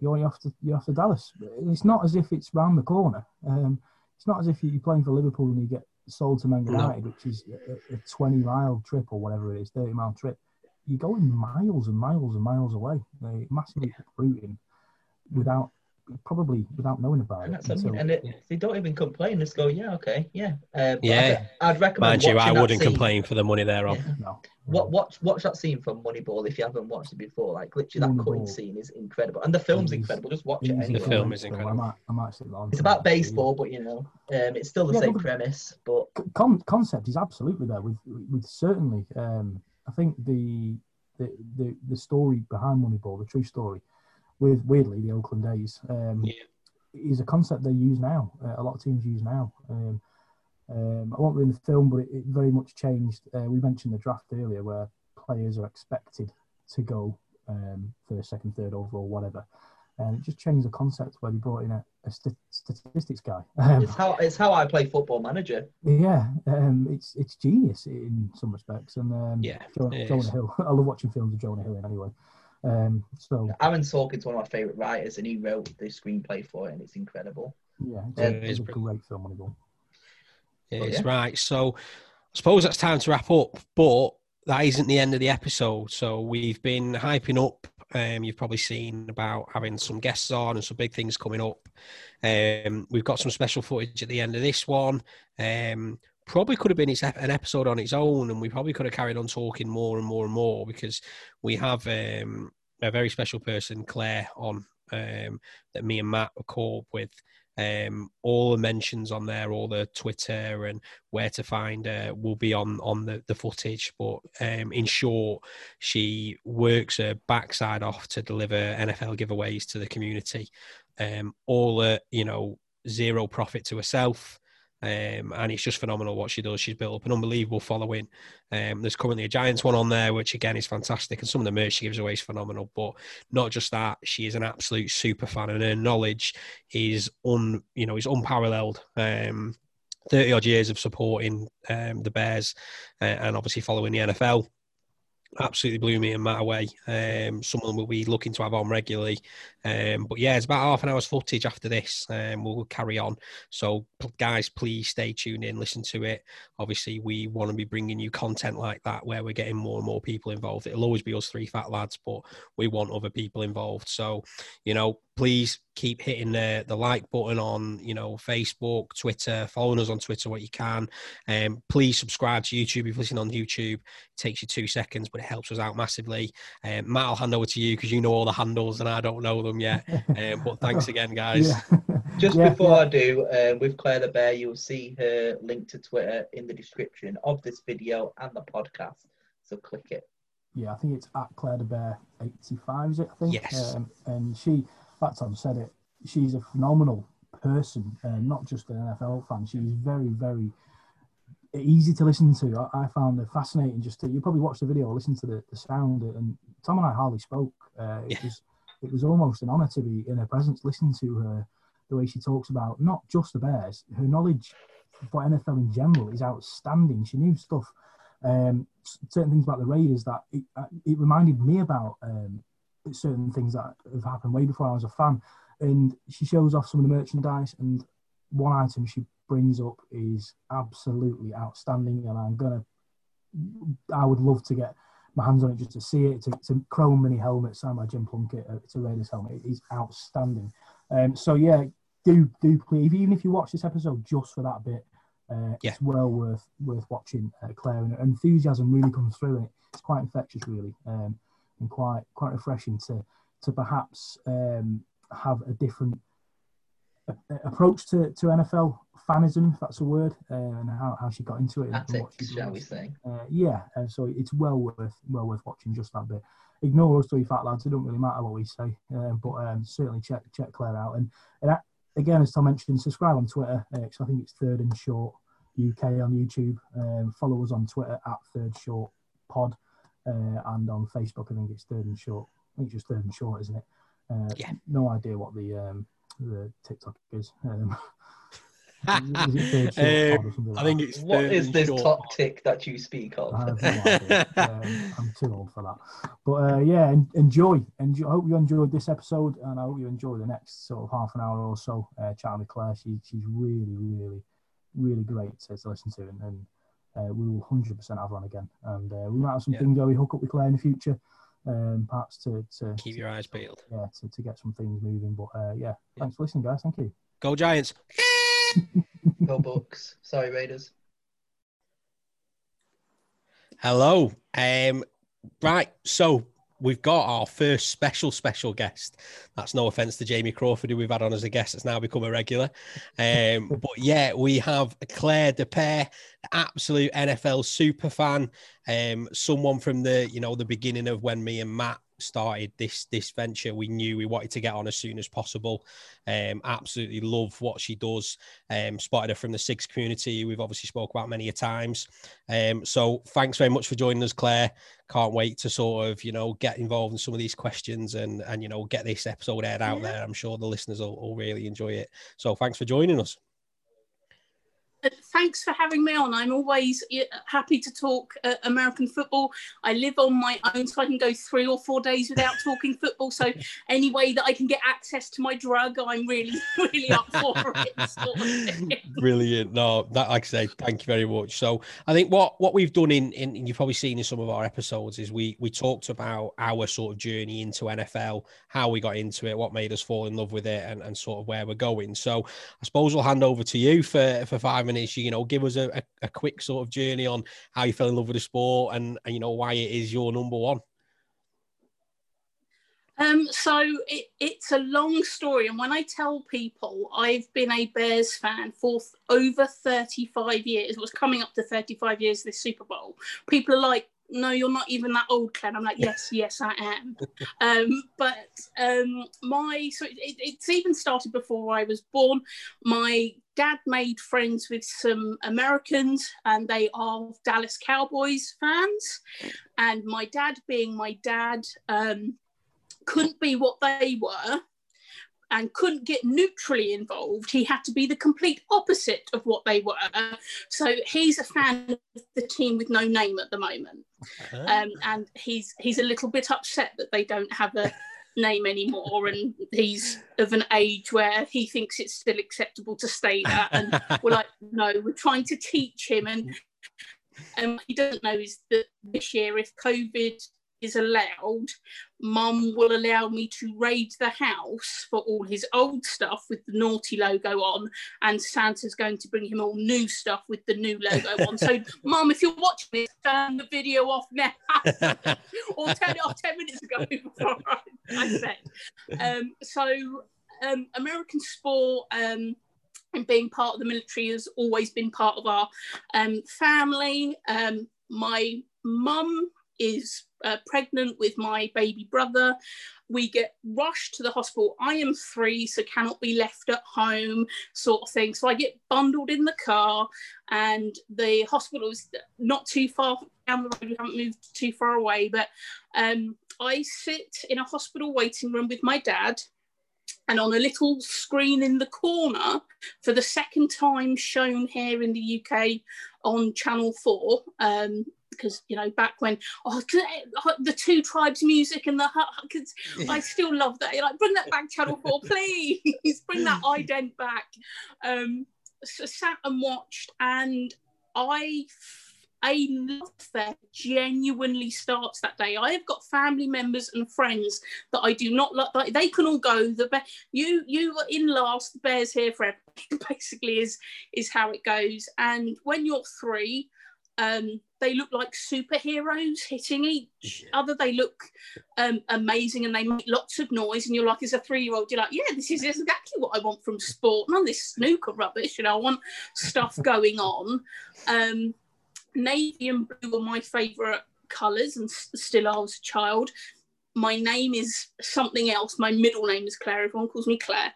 you're off to you're off to Dallas. It's not as if it's round the corner. Um, it's not as if you're playing for Liverpool and you get sold to Man United, no. which is a, a 20 mile trip or whatever it is, 30 mile trip. You're going miles and miles and miles away, They're massively uprooting without probably without knowing about and it. Until, and it, yeah. they don't even complain. Just go, yeah, okay, yeah. Uh, yeah, I'd, I'd recommend. Mind you, I wouldn't complain for the money they're on. Yeah. No. What watch watch that scene from Moneyball if you haven't watched it before. Like literally, that cutting scene is incredible, and the film's incredible. Just watch it. Anyway. The film is incredible. I might, I might sit on it's about baseball, but you know, um, it's still the yeah, same premise. But con- concept is absolutely there. With with certainly, um, I think the, the the the story behind Moneyball, the true story, with weirdly the Oakland A's. Um, yeah is a concept they use now. Uh, a lot of teams use now. Um, um, I won't ruin the film, but it, it very much changed. Uh, we mentioned the draft earlier, where players are expected to go um, first, second, third overall, whatever. And it just changed the concept where they brought in a, a st- statistics guy. Um, it's how it's how I play Football Manager. Yeah, um, it's it's genius in some respects. And um, yeah, Jonah, Jonah Hill. I love watching films of Jonah Hill in anyway. Um, so Aaron Sorkin's one of my favorite writers, and he wrote the screenplay for it, and it's incredible. Yeah, it's, a, it's a great film. Moneyball. It is yeah. right. So I suppose that's time to wrap up, but that isn't the end of the episode. So we've been hyping up. Um, you've probably seen about having some guests on and some big things coming up. Um, we've got some special footage at the end of this one. Um, probably could have been an episode on its own, and we probably could have carried on talking more and more and more because we have um, a very special person, Claire, on um, that me and Matt were caught with. Um, all the mentions on there, all the Twitter and where to find her will be on on the, the footage. But um, in short, she works her backside off to deliver NFL giveaways to the community. Um, all at you know zero profit to herself. Um, and it's just phenomenal what she does. She's built up an unbelievable following. Um, there's currently a Giants one on there, which again is fantastic, and some of the merch she gives away is phenomenal. But not just that, she is an absolute super fan, and her knowledge is un, you know, is unparalleled. Um, 30 odd years of supporting um, the Bears uh, and obviously following the NFL absolutely blew me and Matt away. Um, someone we'll be looking to have on regularly. Um, but yeah, it's about half an hour's footage after this. Um, we'll carry on. So, guys, please stay tuned in, listen to it. Obviously, we want to be bringing you content like that where we're getting more and more people involved. It'll always be us three fat lads, but we want other people involved. So, you know, please keep hitting the the like button on you know Facebook, Twitter, following us on Twitter what you can. Um, please subscribe to YouTube if you're listening on YouTube. It takes you two seconds, but it helps us out massively. Um, Matt, I'll hand over to you because you know all the handles and I don't know them yet. Um, but thanks again, guys. Yeah. Just yeah, before yeah. I do, um, with Claire the Bear, you'll see her link to Twitter in the description of this video and the podcast. So click it. Yeah, I think it's at Claire the Bear 85, is it? I think. Yes. Um, and she fact, Tom said it. She's a phenomenal person, uh, not just an NFL fan. She's very, very easy to listen to. I, I found it fascinating. Just to, you probably watch the video, or listen to the, the sound, and Tom and I hardly spoke. Uh, it yeah. was it was almost an honour to be in her presence, listening to her the way she talks about not just the Bears, her knowledge for NFL in general is outstanding. She knew stuff, um, certain things about the Raiders that it, uh, it reminded me about um, certain things that have happened way before I was a fan. And she shows off some of the merchandise, and one item she brings up is absolutely outstanding. And I'm gonna, I would love to get my hands on it just to see it. It's a, it's a chrome mini helmet signed by Jim Plunkett. It's a Raiders helmet. It is outstanding. Um, so yeah, do do please, even if you watch this episode just for that bit, uh, yeah. it's well worth worth watching. Uh, Claire and enthusiasm really comes through, and it's quite infectious, really, um, and quite quite refreshing to to perhaps um, have a different approach to, to NFL fanism, if that's a word, uh, and how, how she got into it. Tactics, shall we say? Uh, yeah, and so it's well worth well worth watching just that bit. Ignore us three fat lads; it don't really matter what we say, uh, but um, certainly check check Claire out. And, and again, as Tom mentioned, subscribe on Twitter. Uh, I think it's Third and Short UK on YouTube. Um, follow us on Twitter at Third Short Pod, uh, and on Facebook, I think it's Third and Short. I think it's just Third and Short, isn't it? Uh, yeah. No idea what the um, the TikTok is. Um, um, I think it's what is this short. tick that you speak of? um, I'm too old for that. But uh, yeah, enjoy. enjoy. I hope you enjoyed this episode, and I hope you enjoy the next sort of half an hour or so uh, chatting with Claire. She, she's really, really, really great to, to listen to, and, and uh, we will 100% have her on again. And uh, we might have some yeah. things where we hook up with Claire in the future um, perhaps to, to keep your eyes peeled. Yeah, to, to get some things moving. But uh, yeah, thanks for listening, guys. Thank you. Go Giants. Go Bucs. Sorry, Raiders. Hello. Um, right. So we've got our first special, special guest. That's no offense to Jamie Crawford, who we've had on as a guest. It's now become a regular. Um, but yeah, we have Claire Depere, absolute NFL super fan. Um, someone from the, you know, the beginning of when me and Matt started this this venture we knew we wanted to get on as soon as possible. Um absolutely love what she does. Um spotted her from the six community we've obviously spoke about many a times. Um so thanks very much for joining us claire. Can't wait to sort of you know get involved in some of these questions and and you know get this episode aired out yeah. there. I'm sure the listeners will, will really enjoy it. So thanks for joining us thanks for having me on. I'm always happy to talk uh, American football. I live on my own, so I can go three or four days without talking football. So any way that I can get access to my drug, I'm really, really up for it. Sort of Brilliant. No, that like I say, thank you very much. So I think what what we've done in, in you've probably seen in some of our episodes is we we talked about our sort of journey into NFL, how we got into it, what made us fall in love with it, and, and sort of where we're going. So I suppose we'll hand over to you for for five minutes, you know, give us a, a, a, quick sort of journey on how you fell in love with the sport and, and you know why it is your number one. Um, so it, it's a long story, and when I tell people I've been a Bears fan for over 35 years, it was coming up to 35 years this Super Bowl. People are like, no, you're not even that old, Ken. I'm like, yes, yes, I am. Um, but um, my so it, it's even started before I was born. My dad made friends with some Americans, and they are Dallas Cowboys fans. And my dad, being my dad, um, couldn't be what they were and couldn't get neutrally involved. He had to be the complete opposite of what they were. So he's a fan of the team with no name at the moment, um, and he's he's a little bit upset that they don't have a name anymore, and he's of an age where he thinks it's still acceptable to stay that. And we're like, no, we're trying to teach him, and and he doesn't know is that this year if COVID is allowed, mum will allow me to raid the house for all his old stuff with the naughty logo on, and Santa's going to bring him all new stuff with the new logo on. So, mum, if you're watching this, turn the video off now, or turn it off 10 minutes ago before I said. Um, so, um, American sport. Um, and being part of the military has always been part of our um, family. Um, my mum is uh, pregnant with my baby brother. We get rushed to the hospital. I am three, so cannot be left at home, sort of thing. So I get bundled in the car, and the hospital is not too far down the road. We haven't moved too far away, but um, I sit in a hospital waiting room with my dad. and on a little screen in the corner for the second time shown here in the UK on Channel 4. Um, because you know back when oh the two tribes music and the because I still love that. You're like bring that back, Channel Four, please bring that ident back. Um, so sat and watched, and I a love affair genuinely starts that day. I have got family members and friends that I do not like. They can all go. The be- you you were in last. The Bears here for forever. Basically, is is how it goes. And when you're three, um, they look like superheroes hitting each other. They look um, amazing and they make lots of noise. And you're like, as a three year old, you're like, yeah, this is exactly what I want from sport. None of this snooker rubbish. You know, I want stuff going on. Um, navy and blue are my favourite colours and still are as a child. My name is something else. My middle name is Claire. Everyone calls me Claire.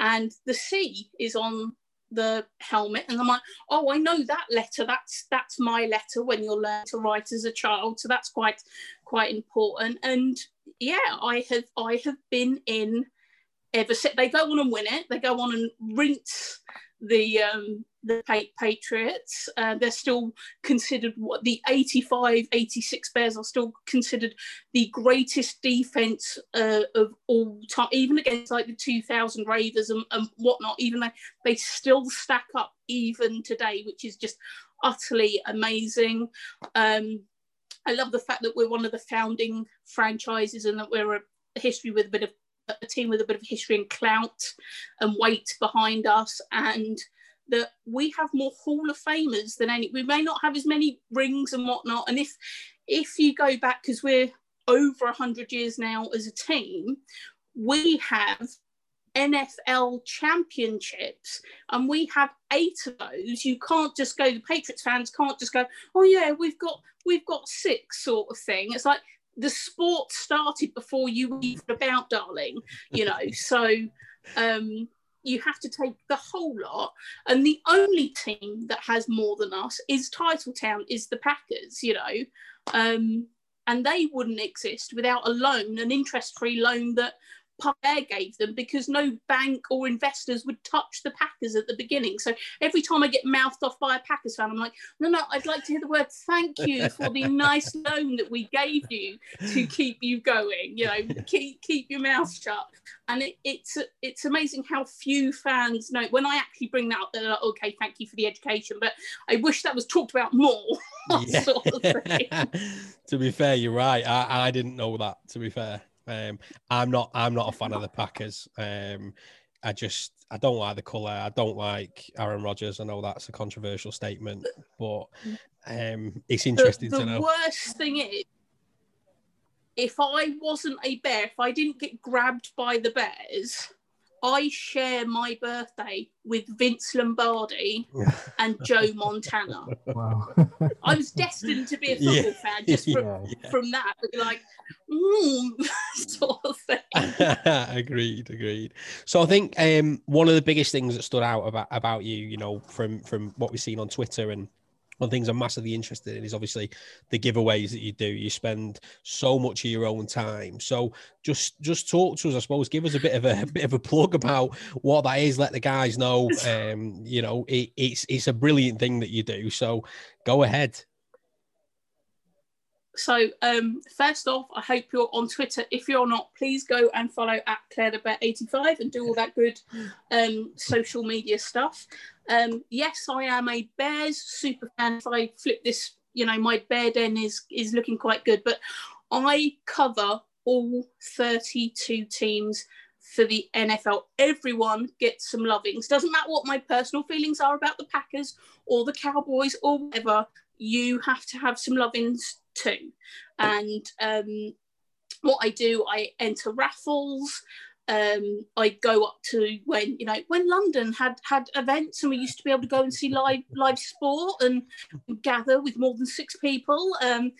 And the C is on the helmet and I'm like, oh, I know that letter. That's that's my letter when you're learning to write as a child. So that's quite quite important. And yeah, I have I have been in ever since they go on and win it. They go on and rinse the um, the Patriots. Uh, they're still considered what the 85 86 Bears are still considered the greatest defense uh, of all time, even against like the 2000 Raiders and, and whatnot. Even though they still stack up even today, which is just utterly amazing. Um, I love the fact that we're one of the founding franchises and that we're a history with a bit of a team with a bit of history and clout and weight behind us and that we have more Hall of Famers than any. We may not have as many rings and whatnot. And if if you go back, because we're over hundred years now as a team, we have NFL championships, and we have eight of those. You can't just go. The Patriots fans can't just go. Oh yeah, we've got we've got six sort of thing. It's like the sport started before you even about, darling. You know, so um, you have to take the whole lot. And the only team that has more than us is Titletown, is the Packers, you know. Um, and they wouldn't exist without a loan, an interest free loan that Air gave them because no bank or investors would touch the Packers at the beginning. So every time I get mouthed off by a Packers fan, I'm like, no, no, I'd like to hear the word thank you for the nice loan that we gave you to keep you going. You know, keep keep your mouth shut. And it, it's it's amazing how few fans know. When I actually bring that up, they're like, okay, thank you for the education, but I wish that was talked about more. sort of to be fair, you're right. I, I didn't know that. To be fair. Um, I'm not. I'm not a fan of the Packers. Um, I just I don't like the colour. I don't like Aaron Rodgers. I know that's a controversial statement, but um, it's interesting the, the to know. The worst thing is, if I wasn't a bear, if I didn't get grabbed by the bears, I share my birthday with Vince Lombardi and Joe Montana. Wow. I was destined to be a football yeah. fan just from, yeah. from that, but like, mm, sort of thing. agreed, agreed. So I think um, one of the biggest things that stood out about about you, you know, from from what we've seen on Twitter and one things I'm massively interested in is obviously the giveaways that you do. You spend so much of your own time. So just just talk to us, I suppose. Give us a bit of a, a bit of a plug about what that is. Let the guys know. Um, you know, it, it's it's a brilliant thing that you do. So go ahead. So um, first off, I hope you're on Twitter. If you're not, please go and follow at Claire the Bet 85 and do all that good um, social media stuff. Um, yes, I am a Bears super fan. If I flip this, you know, my bear den is is looking quite good. But I cover all 32 teams for the NFL. Everyone gets some lovings. Doesn't matter what my personal feelings are about the Packers or the Cowboys or whatever. You have to have some lovings too. And um, what I do, I enter raffles um, I go up to when you know when London had had events and we used to be able to go and see live live sport and gather with more than six people. Um,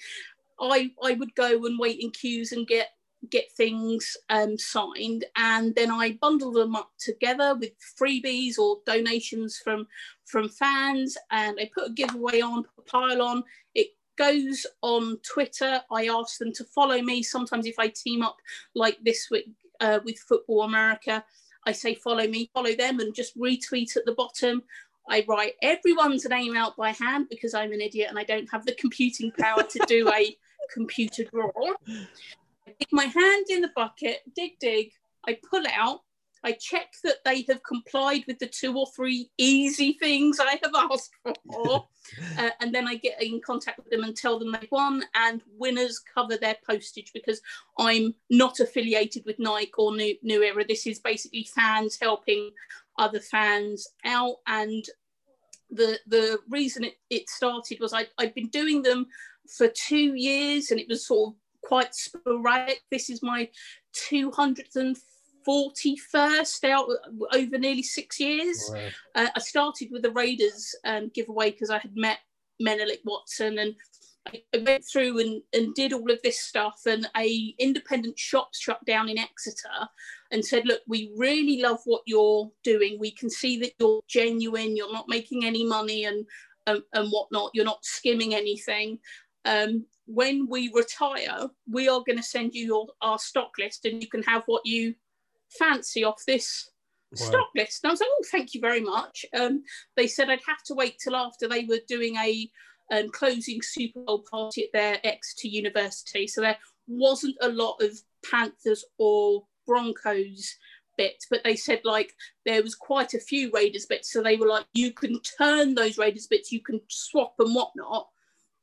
I I would go and wait in queues and get get things um, signed and then I bundle them up together with freebies or donations from from fans and I put a giveaway on, a pile on. It goes on Twitter. I ask them to follow me. Sometimes if I team up like this week uh, with Football America. I say follow me, follow them, and just retweet at the bottom. I write everyone's name out by hand because I'm an idiot and I don't have the computing power to do a computer draw. I stick my hand in the bucket, dig, dig. I pull out. I check that they have complied with the two or three easy things I have asked for. uh, and then I get in contact with them and tell them they've won. And winners cover their postage because I'm not affiliated with Nike or New, New Era. This is basically fans helping other fans out. And the the reason it, it started was I, I'd been doing them for two years and it was sort of quite sporadic. This is my 241st out over nearly six years. Wow. Uh, I started with the Raiders um, giveaway because I had met Menelik Watson and I went through and, and did all of this stuff and a independent shop shut down in Exeter and said, look, we really love what you're doing. We can see that you're genuine, you're not making any money and and, and whatnot, you're not skimming anything. Um, when we retire, we are going to send you your, our stock list and you can have what you fancy off this wow. stock list. And I was like, oh, thank you very much. Um, they said I'd have to wait till after they were doing a um, closing Super Bowl party at their Exeter University. So there wasn't a lot of Panthers or Broncos bits, but they said like there was quite a few Raiders bits. So they were like, you can turn those Raiders bits, you can swap and whatnot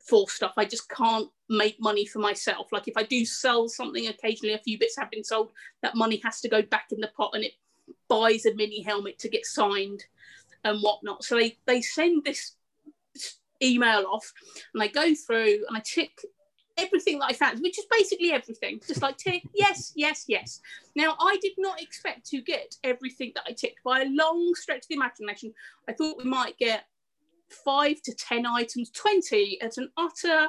for stuff. I just can't make money for myself. Like if I do sell something, occasionally a few bits have been sold, that money has to go back in the pot and it buys a mini helmet to get signed and whatnot. So they, they send this email off and I go through and I tick everything that I found, which is basically everything. Just like tick, yes, yes, yes. Now, I did not expect to get everything that I ticked by a long stretch of the imagination. I thought we might get five to 10 items, 20 at an utter,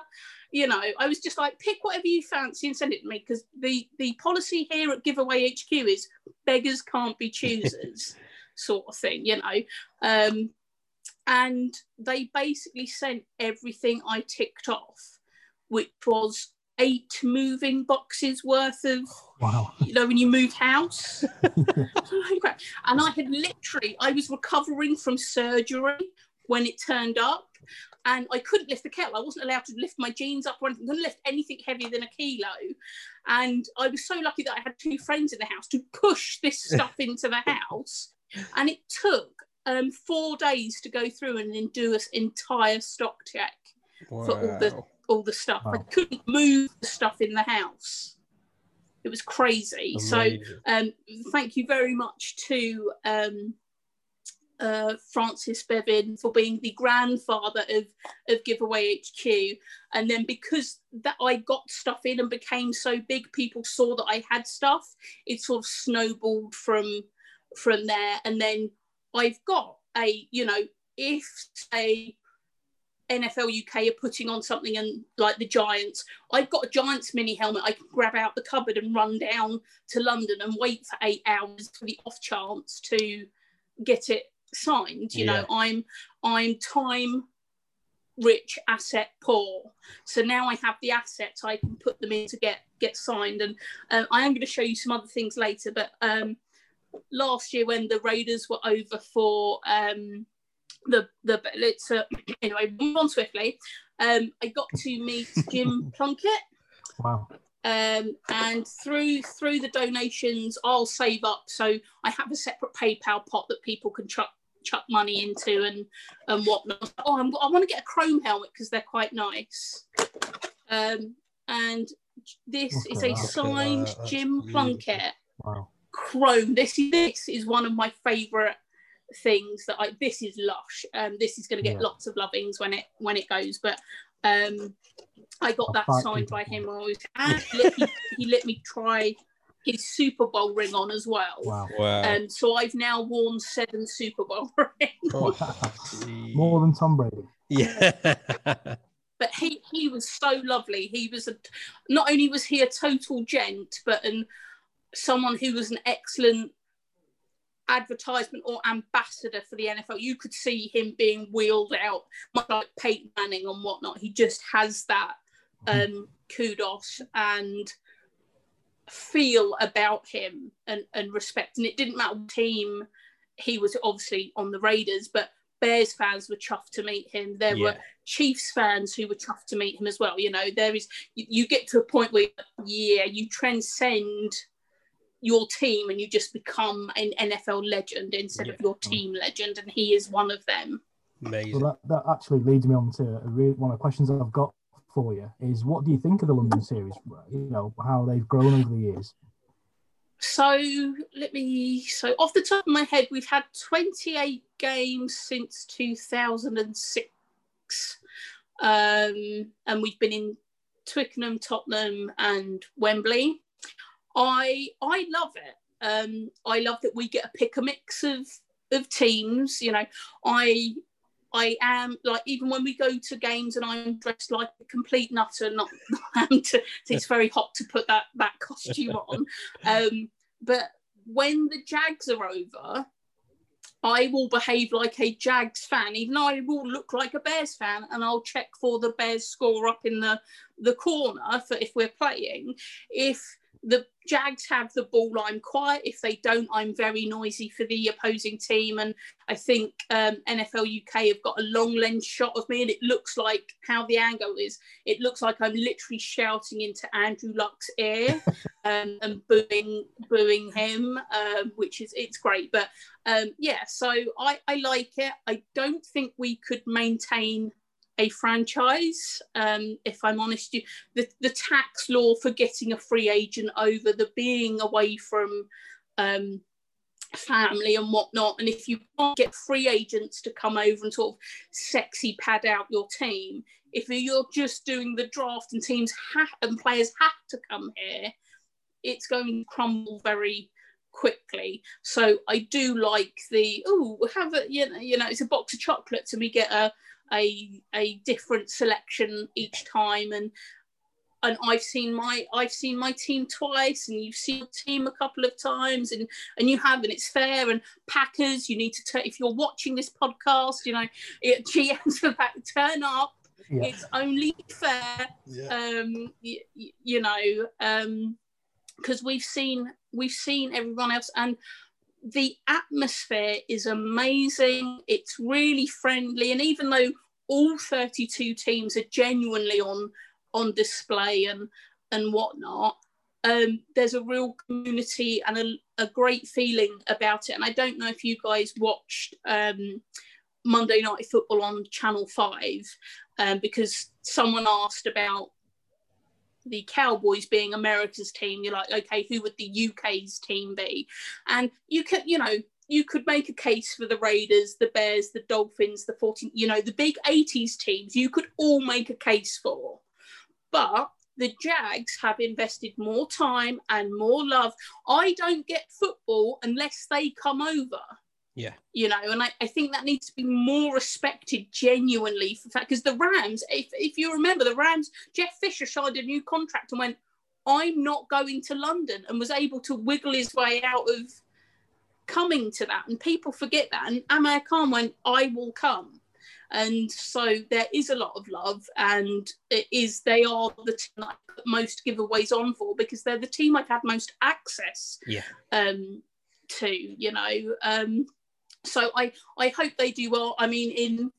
you know, I was just like, pick whatever you fancy and send it to me because the, the policy here at Giveaway HQ is beggars can't be choosers, sort of thing, you know. Um, and they basically sent everything I ticked off, which was eight moving boxes worth of wow. you know when you move house. And i had literally i was recovering from surgery when it turned up and I couldn't lift the kettle. I wasn't allowed to lift my jeans up or anything. I couldn't lift anything heavier than a kilo. And I was so lucky that I had two friends in the house to push this stuff into the house. And it took um, four days to go through and then do an entire stock check wow. for all the all the stuff. Wow. I couldn't move the stuff in the house. It was crazy. Amazing. So um, thank you very much to um, uh, Francis Bevin for being the grandfather of, of Giveaway HQ. And then because that I got stuff in and became so big, people saw that I had stuff. It sort of snowballed from from there. And then I've got a, you know, if say NFL UK are putting on something and like the Giants, I've got a Giants mini helmet I can grab out the cupboard and run down to London and wait for eight hours for the off chance to get it signed. You yeah. know, I'm I'm time rich, asset poor. So now I have the assets, I can put them in to get get signed. And uh, I am going to show you some other things later. But um, last year when the Raiders were over for um, the the let's uh, anyway move on swiftly. Um, I got to meet Jim Plunkett. Wow. Um, and through through the donations, I'll save up. So I have a separate PayPal pot that people can chuck chuck money into and and whatnot. Oh, I'm, i want to get a chrome helmet because they're quite nice. Um, and this is a signed Jim Plunkett wow. chrome. This is this is one of my favourite things that I. This is lush. Um, this is going to get yeah. lots of lovings when it when it goes. But um, I got that signed by him. and he, he let me try his Super Bowl ring on as well. Wow. wow. Um, so I've now worn seven Super Bowl rings. Oh, More than Tom Brady. Yeah. but he, he was so lovely. He was a, not only was he a total gent, but an someone who was an excellent advertisement or ambassador for the NFL. You could see him being wheeled out, much like Peyton Manning and whatnot. He just has that um, kudos and feel about him and, and respect. And it didn't matter what team he was obviously on the Raiders, but Bears fans were chuffed to meet him. There yeah. were Chiefs fans who were chuffed to meet him as well. You know, there is you, you get to a point where yeah, you transcend your team and you just become an NFL legend instead yeah. of your team legend, and he is one of them. Amazing. Well, that, that actually leads me on to a re- one of the questions I've got for you is what do you think of the London series? You know how they've grown over the years. So let me. So off the top of my head, we've had 28 games since 2006, um, and we've been in Twickenham, Tottenham, and Wembley. I I love it. Um, I love that we get to pick a mix of of teams. You know, I I am like even when we go to games and I'm dressed like a complete nutter. Not to, it's very hot to put that that costume on. Um, but when the Jags are over, I will behave like a Jags fan, even though I will look like a Bears fan, and I'll check for the Bears score up in the the corner for if we're playing. If the Jags have the ball, I'm quiet. If they don't, I'm very noisy for the opposing team. And I think um, NFL UK have got a long lens shot of me, and it looks like how the angle is. It looks like I'm literally shouting into Andrew Luck's ear um, and booing, booing him, um, which is it's great. But um, yeah, so I, I like it. I don't think we could maintain a franchise. Um, if I'm honest, you, the the tax law for getting a free agent over, the being away from um, family and whatnot, and if you can't get free agents to come over and sort of sexy pad out your team, if you're just doing the draft and teams have and players have to come here, it's going to crumble very quickly. So I do like the oh have a you know you know it's a box of chocolates and we get a a a different selection each time and and I've seen my I've seen my team twice, and you've seen your team a couple of times, and and you have, and it's fair. And Packers, you need to turn if you're watching this podcast, you know, it, GMs for that turn up. Yeah. It's only fair, yeah. um, you, you know, because um, we've seen we've seen everyone else, and the atmosphere is amazing. It's really friendly, and even though all 32 teams are genuinely on on display and and whatnot, um, there's a real community and a, a, great feeling about it. And I don't know if you guys watched um, Monday Night Football on Channel Five um, because someone asked about the Cowboys being America's team, you're like, okay, who would the UK's team be? And you could, you know, you could make a case for the Raiders, the Bears, the Dolphins, the 14, you know, the big 80s teams, you could all make a case for. But the Jags have invested more time and more love. I don't get football unless they come over. Yeah. You know, and I, I think that needs to be more respected genuinely for fact because the Rams, if if you remember the Rams, Jeff Fisher signed a new contract and went, I'm not going to London and was able to wiggle his way out of coming to that. And people forget that. And Amir Khan went, I will come. And so there is a lot of love, and it is they are the team that I put most giveaways on for because they're the team I've had most access yeah. um, to, you know. Um, so I I hope they do well. I mean, in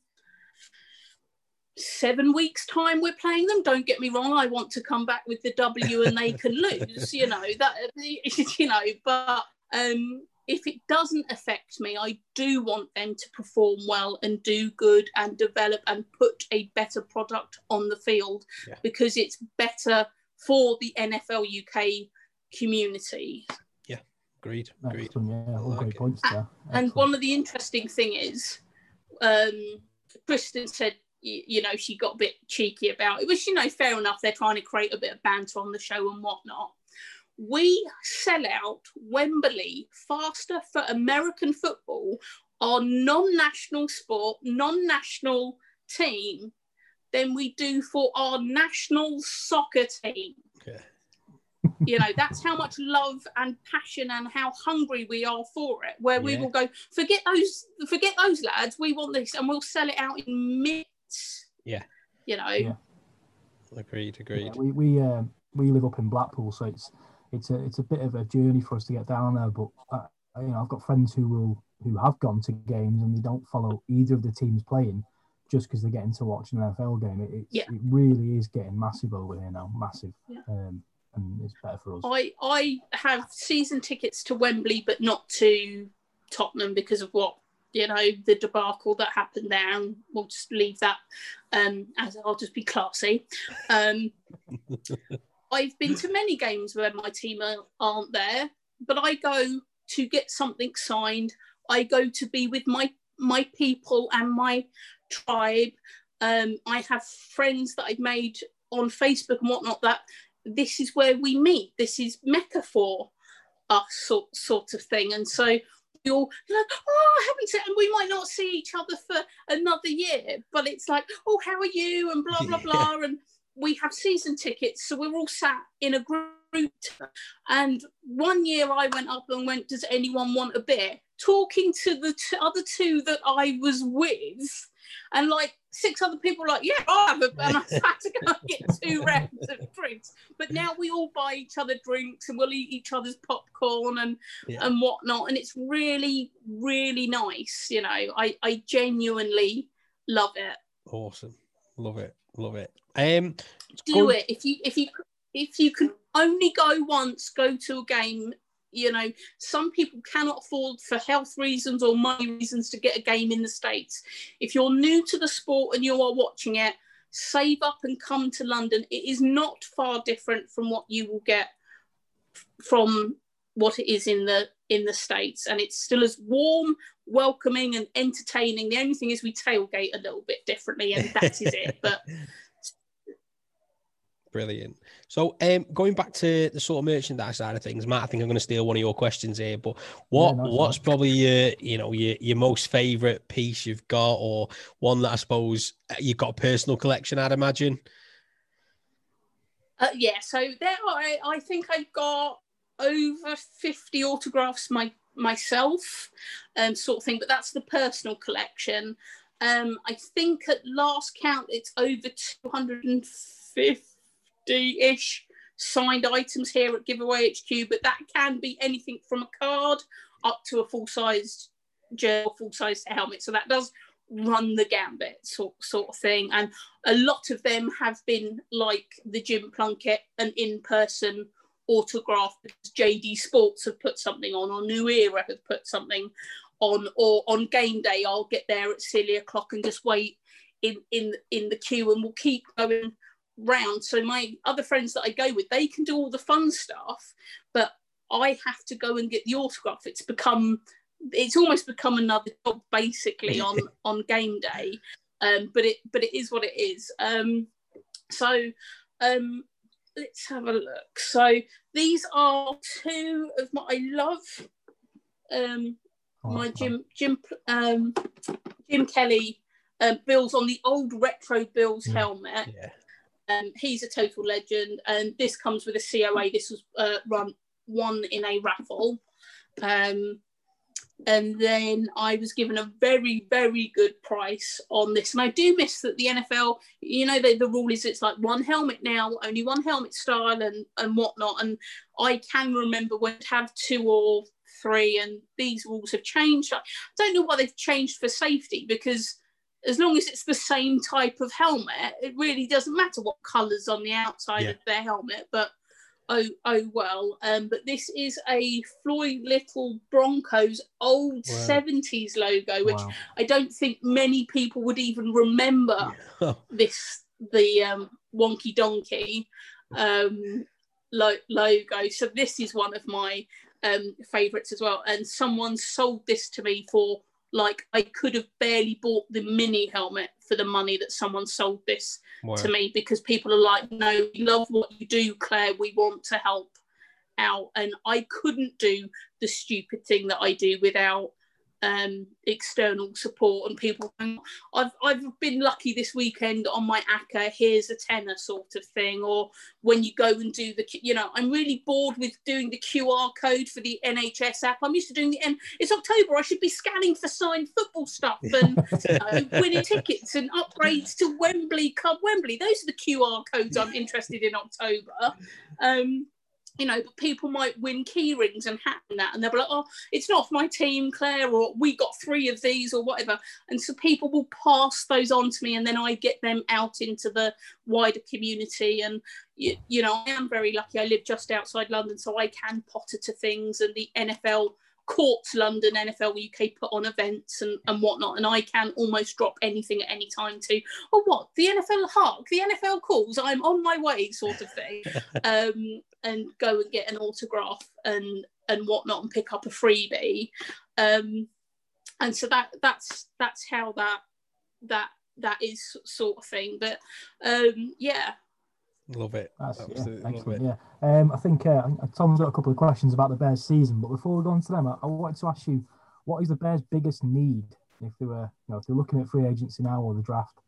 seven weeks time we're playing them don't get me wrong i want to come back with the w and they can lose you know that you know but um if it doesn't affect me i do want them to perform well and do good and develop and put a better product on the field yeah. because it's better for the nfl uk community Agreed. Agreed. Yeah, all great points there. And one of the interesting thing is, um, Kristen said, you, you, know, she got a bit cheeky about it, which, you know, fair enough. They're trying to create a bit of banter on the show and whatnot. We sell out Wembley faster for American football, our non national sport, non national team, than we do for our national soccer team. Okay you know that's how much love and passion and how hungry we are for it where we will go forget those forget those lads we want this and we'll sell it out in minutes yeah you know yeah. agreed agreed yeah, we we, uh, we live up in blackpool so it's it's a it's a bit of a journey for us to get down there. But uh, you know, I've got friends who will who have gone to games and they don't follow either of the teams playing just because they're getting to watch an NFL game. It, Yeah. it really is getting massive over here now, massive. Yeah. Um, it's better for us. I I have season tickets to Wembley, but not to Tottenham because of what you know the debacle that happened there. And we'll just leave that um, as I'll just be classy. Um, I've been to many games where my team are, aren't there, but I go to get something signed. I go to be with my my people and my tribe. Um, I have friends that I've made on Facebook and whatnot that this is where we meet. This is Mecca for us, uh, sort, sort of thing. And so we all like, oh, I haven't seen, and we might not see each other for another year, but it's like, oh, how are you? And blah, blah, blah. And we have season tickets. So we're all sat in a group. And one year I went up and went, does anyone want a beer? Talking to the t- other two that I was with, and like six other people like, yeah, I'll have a, and I had to go and get two rounds of drinks. But now we all buy each other drinks and we'll eat each other's popcorn and Yeah. and whatnot, and it's really really nice. You know, I I genuinely love it. Awesome. Love it. Love it. Um, Do Going- it if you if you if you can only go once, go to a game. You know, some people cannot afford for health reasons or money reasons to get a game in the States. If you're new to the sport and you are watching it, save up and come to London. It is not far different from what you will get from what it is in the in the States. And it's still as warm, welcoming, and entertaining. The only thing is we tailgate a little bit differently, and that is it. But Brilliant. So, um, going back to the sort of merchandise side of things, Matt, I think I'm going to steal one of your questions here. But what no, what's fine. probably your you know your your most favourite piece you've got, or one that I suppose uh, you've got a personal collection? I'd imagine. Uh, yeah, so there I, I think I've got over 50 autographs my myself, um, sort of thing, but that's the personal collection. Um, I think at last count it's over 250-ish signed items here at Giveaway HQ, but that can be anything from a card up to a full-sized jersey, full-sized helmet. So that does run the gambit sort, sort of thing. And a lot of them have been like the Jim Plunkett, an in-person autograph because JD Sports have put something on, or New Era have put something on, or on game day I'll get there at silly o'clock and just wait in in in the queue, and we'll keep going round. So my other friends that I go with, they can do all the fun stuff, but I have to go and get the autograph. It's become it's almost become another job basically on on game day um but it but it is what it is um so um let's have a look so these are two of my i love um Oh, my jim jim um jim kelly um bills on the old retro bills Yeah. helmet Yeah. Um, he's a total legend, and this comes with a COA. This was uh, run won in a raffle, um, and then I was given a very very good price on this. And I do miss that the NFL, you know, the, the rule is it's like one helmet now, only one helmet style, and and whatnot. And I can remember when to have two or three, and these rules have changed. I don't know why they've changed for safety because as long as it's the same type of helmet, it really doesn't matter what colours on the outside Yeah. of their helmet. But oh, oh well. Um, but this is a Floyd Little Broncos old Wow. seventies logo, which Wow. I don't think many people would even remember Oh, this the um, wonky donkey um, lo- logo. So this is one of my um, favorites as well. And someone sold this to me for like I could have barely bought the mini helmet for the money that someone sold this wow. to me because people are like, no, we love what you do, Claire. We want to help out. And I couldn't do the stupid thing that I do without um, external support and people. I've, I've been lucky this weekend on my ACCA, here's a tenner sort of thing. Or when you go and do the, you know, I'm really bored with doing the QR code for the NHS app. I'm used to doing the, N. it's October, I should be scanning for signed football stuff and uh, winning tickets and upgrades to Wembley Club Wembley. Those are the QR codes I'm interested in October. Um, you know, but people might win key rings and hat and that, and they'll be like, oh, it's not for my team, Claire, or we got three of these or whatever. And so people will pass those on to me, and then I get them out into the wider community. And, you, you know, I am very lucky. I live just outside London, so I can potter to things, and the NFL Courts London NFL UK put on events and, and whatnot, and I can almost drop anything at any time to, oh, what? The NFL hark, the NFL calls, I'm on my way, sort of thing. um, and go and get an autograph and and whatnot and pick up a freebie. Um, and so that that's that's how that that that is sort of thing. But um, yeah, Love it. That's, Absolutely yeah, love it. Yeah. Um, I think uh, Tom's got a couple of questions about the Bears season, but before we go on to them, I, I wanted to ask you, what is the Bears' biggest need if they were, you know, if they're looking at free agency now or the draft?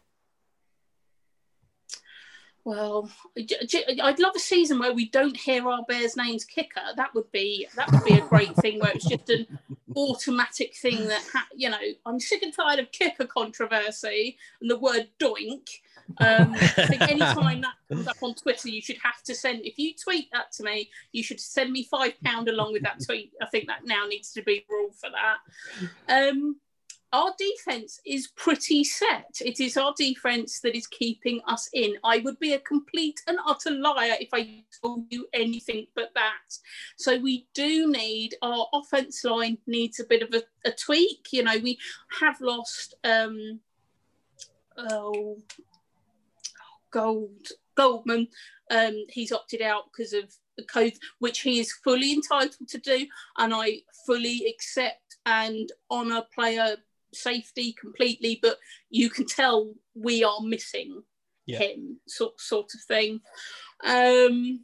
Well, I'd love a season where we don't hear our Bears names kicker. That would be that would be a great thing where it's just an automatic thing that ha- you know. I'm sick and tired of kicker controversy and the word doink. Um, I think anytime that comes up on Twitter, you should have to send. If you tweet that to me, you should send me five pound along with that tweet. I think that now needs to be rule for that. Um, our defense is pretty set. It is our defense that is keeping us in. I would be a complete and utter liar if I told you anything but that. So we do need our offense line needs a bit of a, a tweak. You know, we have lost um oh Gold Goldman. Um, he's opted out because of the code, which he is fully entitled to do, and I fully accept and honour player safety completely, but you can tell we are missing yeah. him, sort sort of thing. Um,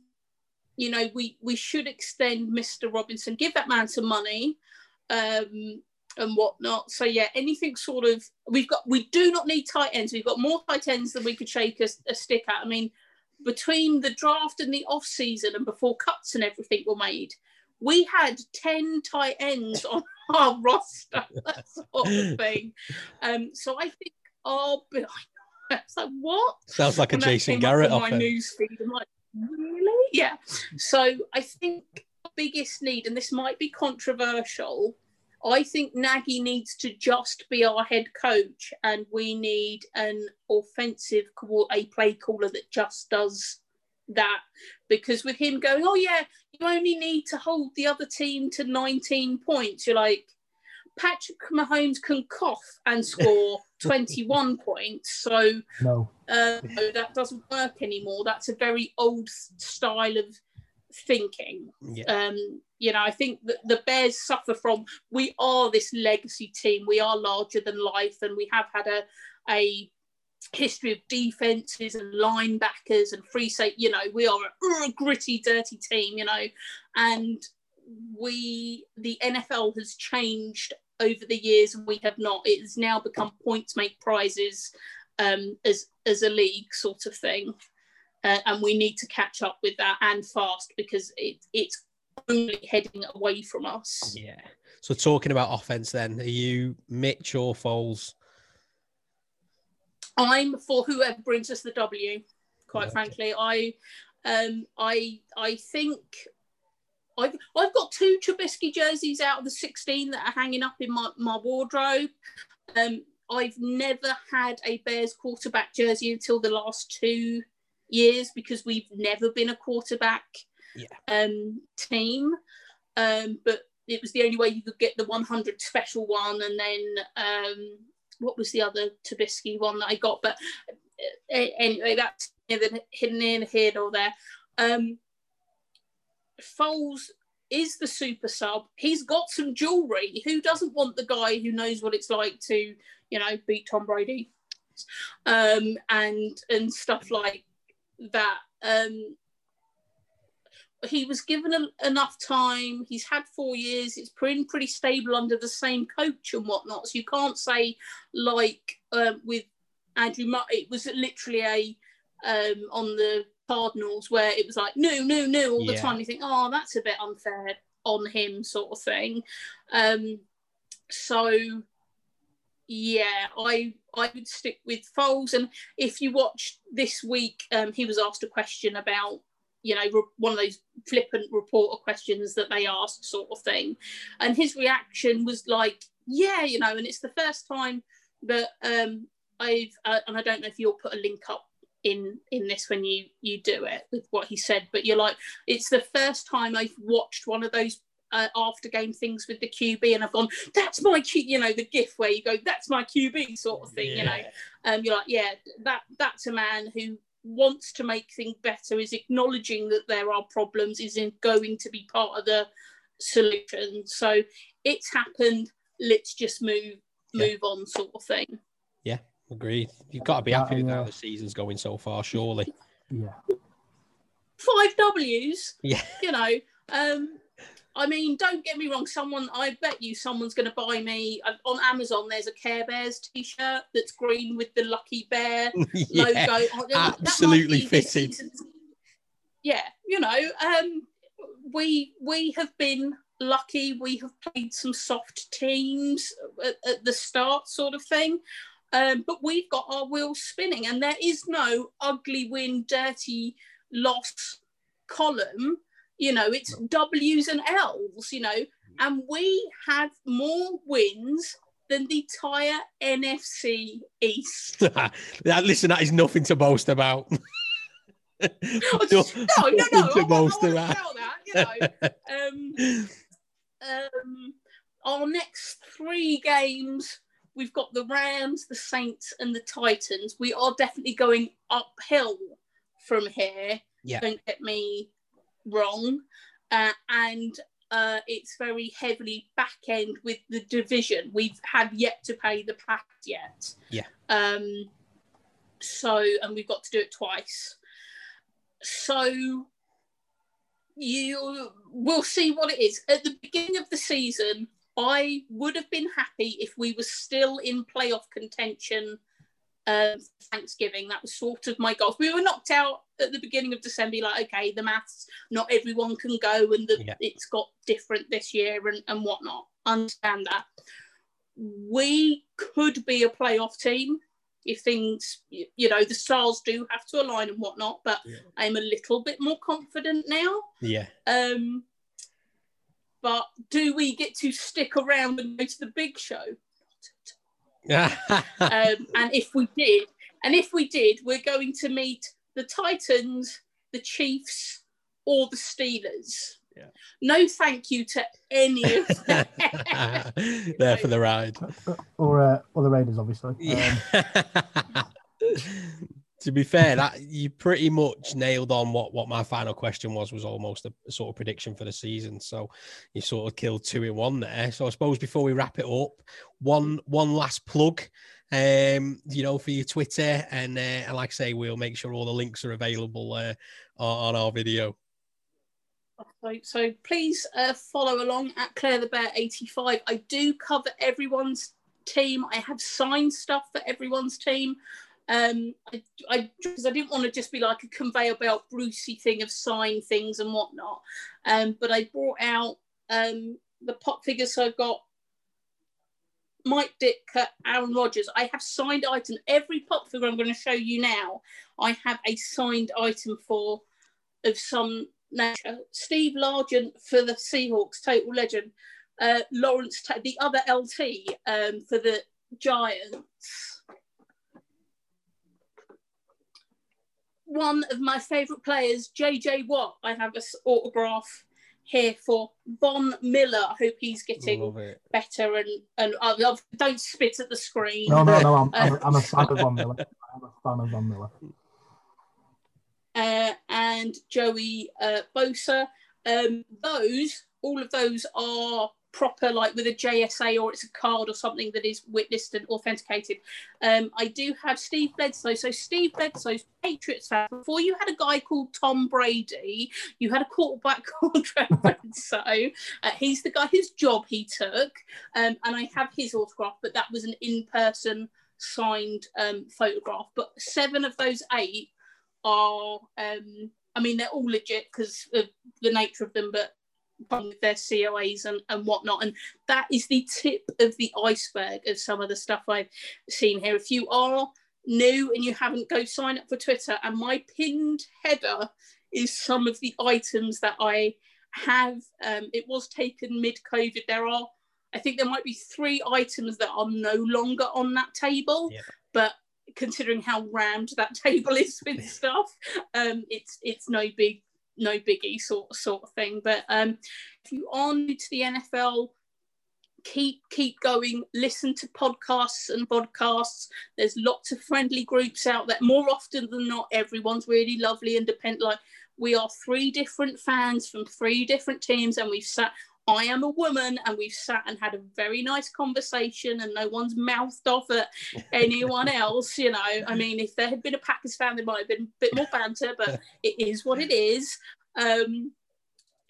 you know, we we should extend Mr. Robinson, give that man some money, um, and whatnot. So yeah, anything sort of we've got. We do not need tight ends. We've got more tight ends than we could shake a, a stick at. I mean, between the draft and the off season and before cuts and everything were made, we had 10 tight ends on our roster, that sort of thing. Um, so I think our it's like what? Sounds like a Jason Garrett on my news feed. I'm like, really? Yeah. So I think biggest need, and this might be controversial, I think Nagy needs to just be our head coach, and we need an offensive a play caller that just does that. Because with him going, oh yeah, you only need to hold the other team to 19 points. You're like, Patrick Mahomes can cough and score 21 points. So no. Uh, that doesn't work anymore. That's a very old style of thinking. Yeah. Um, you know, I think that the Bears suffer from we are this legacy team. We are larger than life, and we have had a a history of defenses and linebackers and free safety. You know, we are a, a gritty, dirty team. You know, and we the NFL has changed over the years, and we have not. It has now become points make prizes um, as as a league sort of thing uh, and we need to catch up with that and fast because it, it's only heading away from us. Yeah. So talking about offense, then are you Mitch or Foles? I'm for whoever brings us the W. Quite okay. frankly, I, um, I, I think I've I've got two Trubisky jerseys out of the 16 that are hanging up in my, my wardrobe. Um, I've never had a Bears quarterback jersey until the last two years because we've never been a quarterback yeah. um, team. Um, but it was the only way you could get the 100 special one, and then um, what was the other Trubisky one that I got? But uh, anyway, that's hidden in here or there. Um, Foles is the super sub. He's got some jewelry. Who doesn't want the guy who knows what it's like to, you know, beat Tom Brady, um, and and stuff like that um, he was given a, enough time. He's had four years. It's pretty pretty stable under the same coach and whatnot. So you can't say like um, with Andrew. it was literally a um, on the Cardinals where it was like no, no, no all the yeah. time. You think, oh, that's a bit unfair on him, sort of thing. Um, so yeah, I I would stick with Foles. And if you watch this week, um, he was asked a question about you know, one of those flippant reporter questions that they ask, sort of thing. And his reaction was like, "Yeah, you know," and it's the first time that um, I've, uh, and I don't know if you'll put a link up in in this when you you do it with what he said, but you're like, it's the first time I've watched one of those uh, after game things with the QB, and I've gone, that's my Q, you know, the GIF where you go, that's my QB sort of thing, yeah. you know. Um, you're like, yeah, that that's a man who wants to make things better, is acknowledging that there are problems, is in going to be part of the solution. So it's happened. Let's just move move yeah. on, sort of thing. Yeah, agreed. You've got to be happy with how the season's going so far, surely. Yeah. Five W's. Yeah. You know, um, I mean, don't get me wrong. Someone, I bet you, someone's going to buy me uh, on Amazon. There's a Care Bears T-shirt that's green with the Lucky Bear yeah, logo. Absolutely fitted. Yeah, you know, um, we we have been lucky. We have played some soft teams at, at the start, sort of thing. Um, but we've got our wheels spinning, and there is no ugly win, dirty loss column you know, it's W's and L's, you know, and we have more wins than the entire NFC East. Listen, that is nothing to boast about. no, no, no, no, to boast about. That, you know. um, um, our next three games, we've got the Rams, the Saints, and the Titans. We are definitely going uphill from here. Yeah. Don't get me wrong, uh, and uh, it's very heavily back end with the division. We've had yet to pay the pack yet. Yeah. Um. So, and we've got to do it twice. So, you will see what it is at the beginning of the season. I would have been happy if we were still in playoff contention um, Thanksgiving. That was sort of my goal. We were knocked out at the beginning of December, like, okay, the maths, not everyone can go, and the, yeah. it's got different this year and, and whatnot. Understand that. We could be a playoff team if things, you know, the stars do have to align and whatnot, but yeah. I'm a little bit more confident now. Yeah. Um, but do we get to stick around and go to the big show? Um, and if we did, and if we did, we're going to meet the Titans, the Chiefs, or the Steelers. Yeah. No, thank you to any of them. there for the ride, or uh, or the Raiders, obviously. Yeah. Um, to be fair, that you pretty much nailed on what what my final question was. Was almost a, sort of prediction for the season. So you sort of killed two in one there. So I suppose before we wrap it up, one one last plug. Um, you know, for your Twitter, and, uh, and like I say, we'll make sure all the links are available uh, on our video. So, so please uh, follow along at Claire the Bear 85. I do cover everyone's team. I have signed stuff for everyone's team. Um, I, because I didn't want to just be like a conveyor belt Brucey thing of sign things and whatnot. Um, but I brought out um, the pop figures. So I've got Mike Ditka, Aaron Rodgers. I have signed items. Every pop figure I'm going to show you now, I have a signed item for of some nature. Steve Largent for the Seahawks, total legend. Uh, Lawrence, the other LT um, for the Giants. One of my favourite players, JJ Watt. I have an autograph here for Von Miller. I hope he's getting better and and uh, don't spit at the screen. No, no, no. I'm, I'm, I'm a fan of Von Miller. I'm a fan of Von Miller. Uh, and Joey uh, Bosa. Um, those, all of those are proper like with a JSA or it's a card or something that is witnessed and authenticated. Um, I do have Steve Bledsoe. So Steve Bledsoe's Patriots fan. Before you had a guy called Tom Brady, you had a quarterback called Trevor Bledsoe. Uh, he's the guy whose job he took, um, and I have his autograph, but that was an in-person signed um, photograph. But seven of those eight are. Um, I mean, they're all legit because of the nature of them, but with their COAs and, and whatnot. And that is the tip of the iceberg of some of the stuff I've seen here. If you are new and you haven't, go sign up for Twitter. And my pinned header is some of the items that I have. Um, it was taken mid COVID. There are, I think, there might be three items that are no longer on that table, yeah. but considering how rammed that table is with stuff, um, it's it's no big no biggie sort sort of thing. But um, if you are new to the NFL, keep keep going. Listen to podcasts and podcasts. There's lots of friendly groups out there. More often than not, everyone's really lovely and depend like we are three different fans from three different teams, and we've sat I am a woman, and we've sat and had a very nice conversation, and no one's mouthed off at anyone else. You know, I mean, if there had been a Packers fan, there might have been a bit more banter, but it is what it is. Um,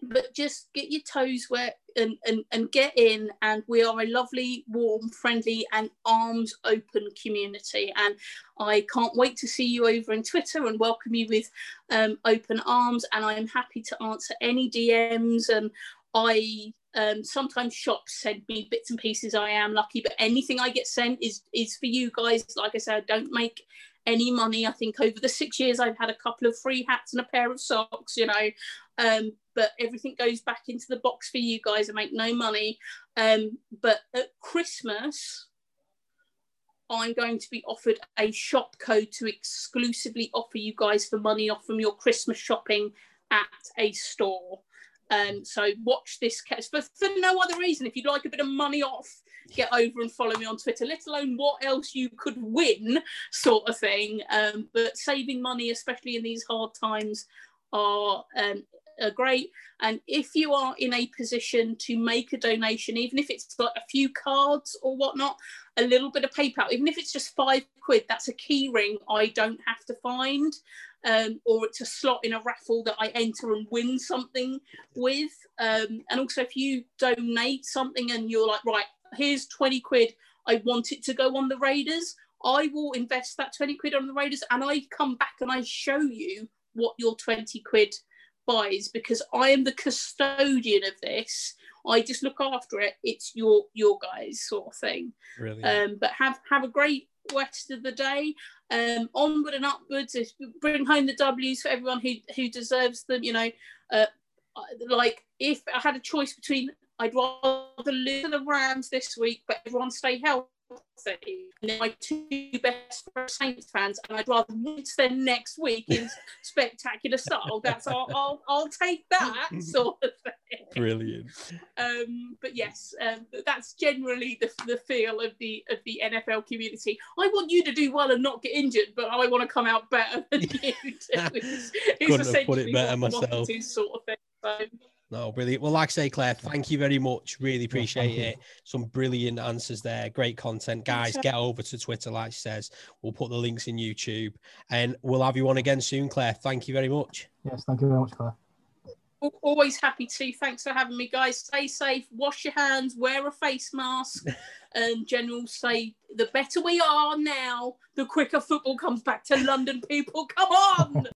but just get your toes wet and, and, and get in. And we are a lovely, warm, friendly, and arms open community. And I can't wait to see you over in Twitter and welcome you with um, open arms. And I'm happy to answer any DMs and I um, sometimes shops send me bits and pieces. I am lucky, but anything I get sent is is for you guys. Like I said, I don't make any money. I think over the six years I've had a couple of free hats and a pair of socks, you know. Um, but everything goes back into the box for you guys. I make no money. Um, but at Christmas, I'm going to be offered a shop code to exclusively offer you guys for money off from your Christmas shopping at a store. Um, so watch this case, but for no other reason. If you'd like a bit of money off, get over and follow me on Twitter. Let alone what else you could win, sort of thing. Um, but saving money, especially in these hard times, are um, are great. And if you are in a position to make a donation, even if it's like a few cards or whatnot, a little bit of PayPal, even if it's just five quid, that's a key ring I don't have to find um, or it's a slot in a raffle that I enter and win something with. Um, and also, if you donate something and you're like, right, here's 20 quid, I want it to go on the Raiders, I will invest that 20 quid on the Raiders and I come back and I show you what your 20 quid buys because I am the custodian of this. I just look after it. It's your your guys sort of thing. Really. Um, but have have a great rest of the day. Um, onward and upwards. Bring home the W's for everyone who who deserves them. You know, uh, like if I had a choice between, I'd rather lose the Rams this week, but everyone stay healthy and my two best Saints fans, and I'd rather rinse them next week in spectacular style. That's I'll, I'll, I'll take that sort of thing. Brilliant. Um, but yes, um, that's generally the, the feel of the of the NFL community. I want you to do well and not get injured, but I want to come out better than you do. It's Couldn't have put it better myself. Sort of thing. So, no, brilliant. Well, like I say, Claire, thank you very much. Really appreciate it. Some brilliant answers there. Great content. Guys, get over to Twitter, like she says. We'll put the links in YouTube and we'll have you on again soon, Claire. Thank you very much. Yes, thank you very much, Claire. Always happy to. Thanks for having me, guys. Stay safe, wash your hands, wear a face mask. and General say, the better we are now, the quicker football comes back to London, people. Come on.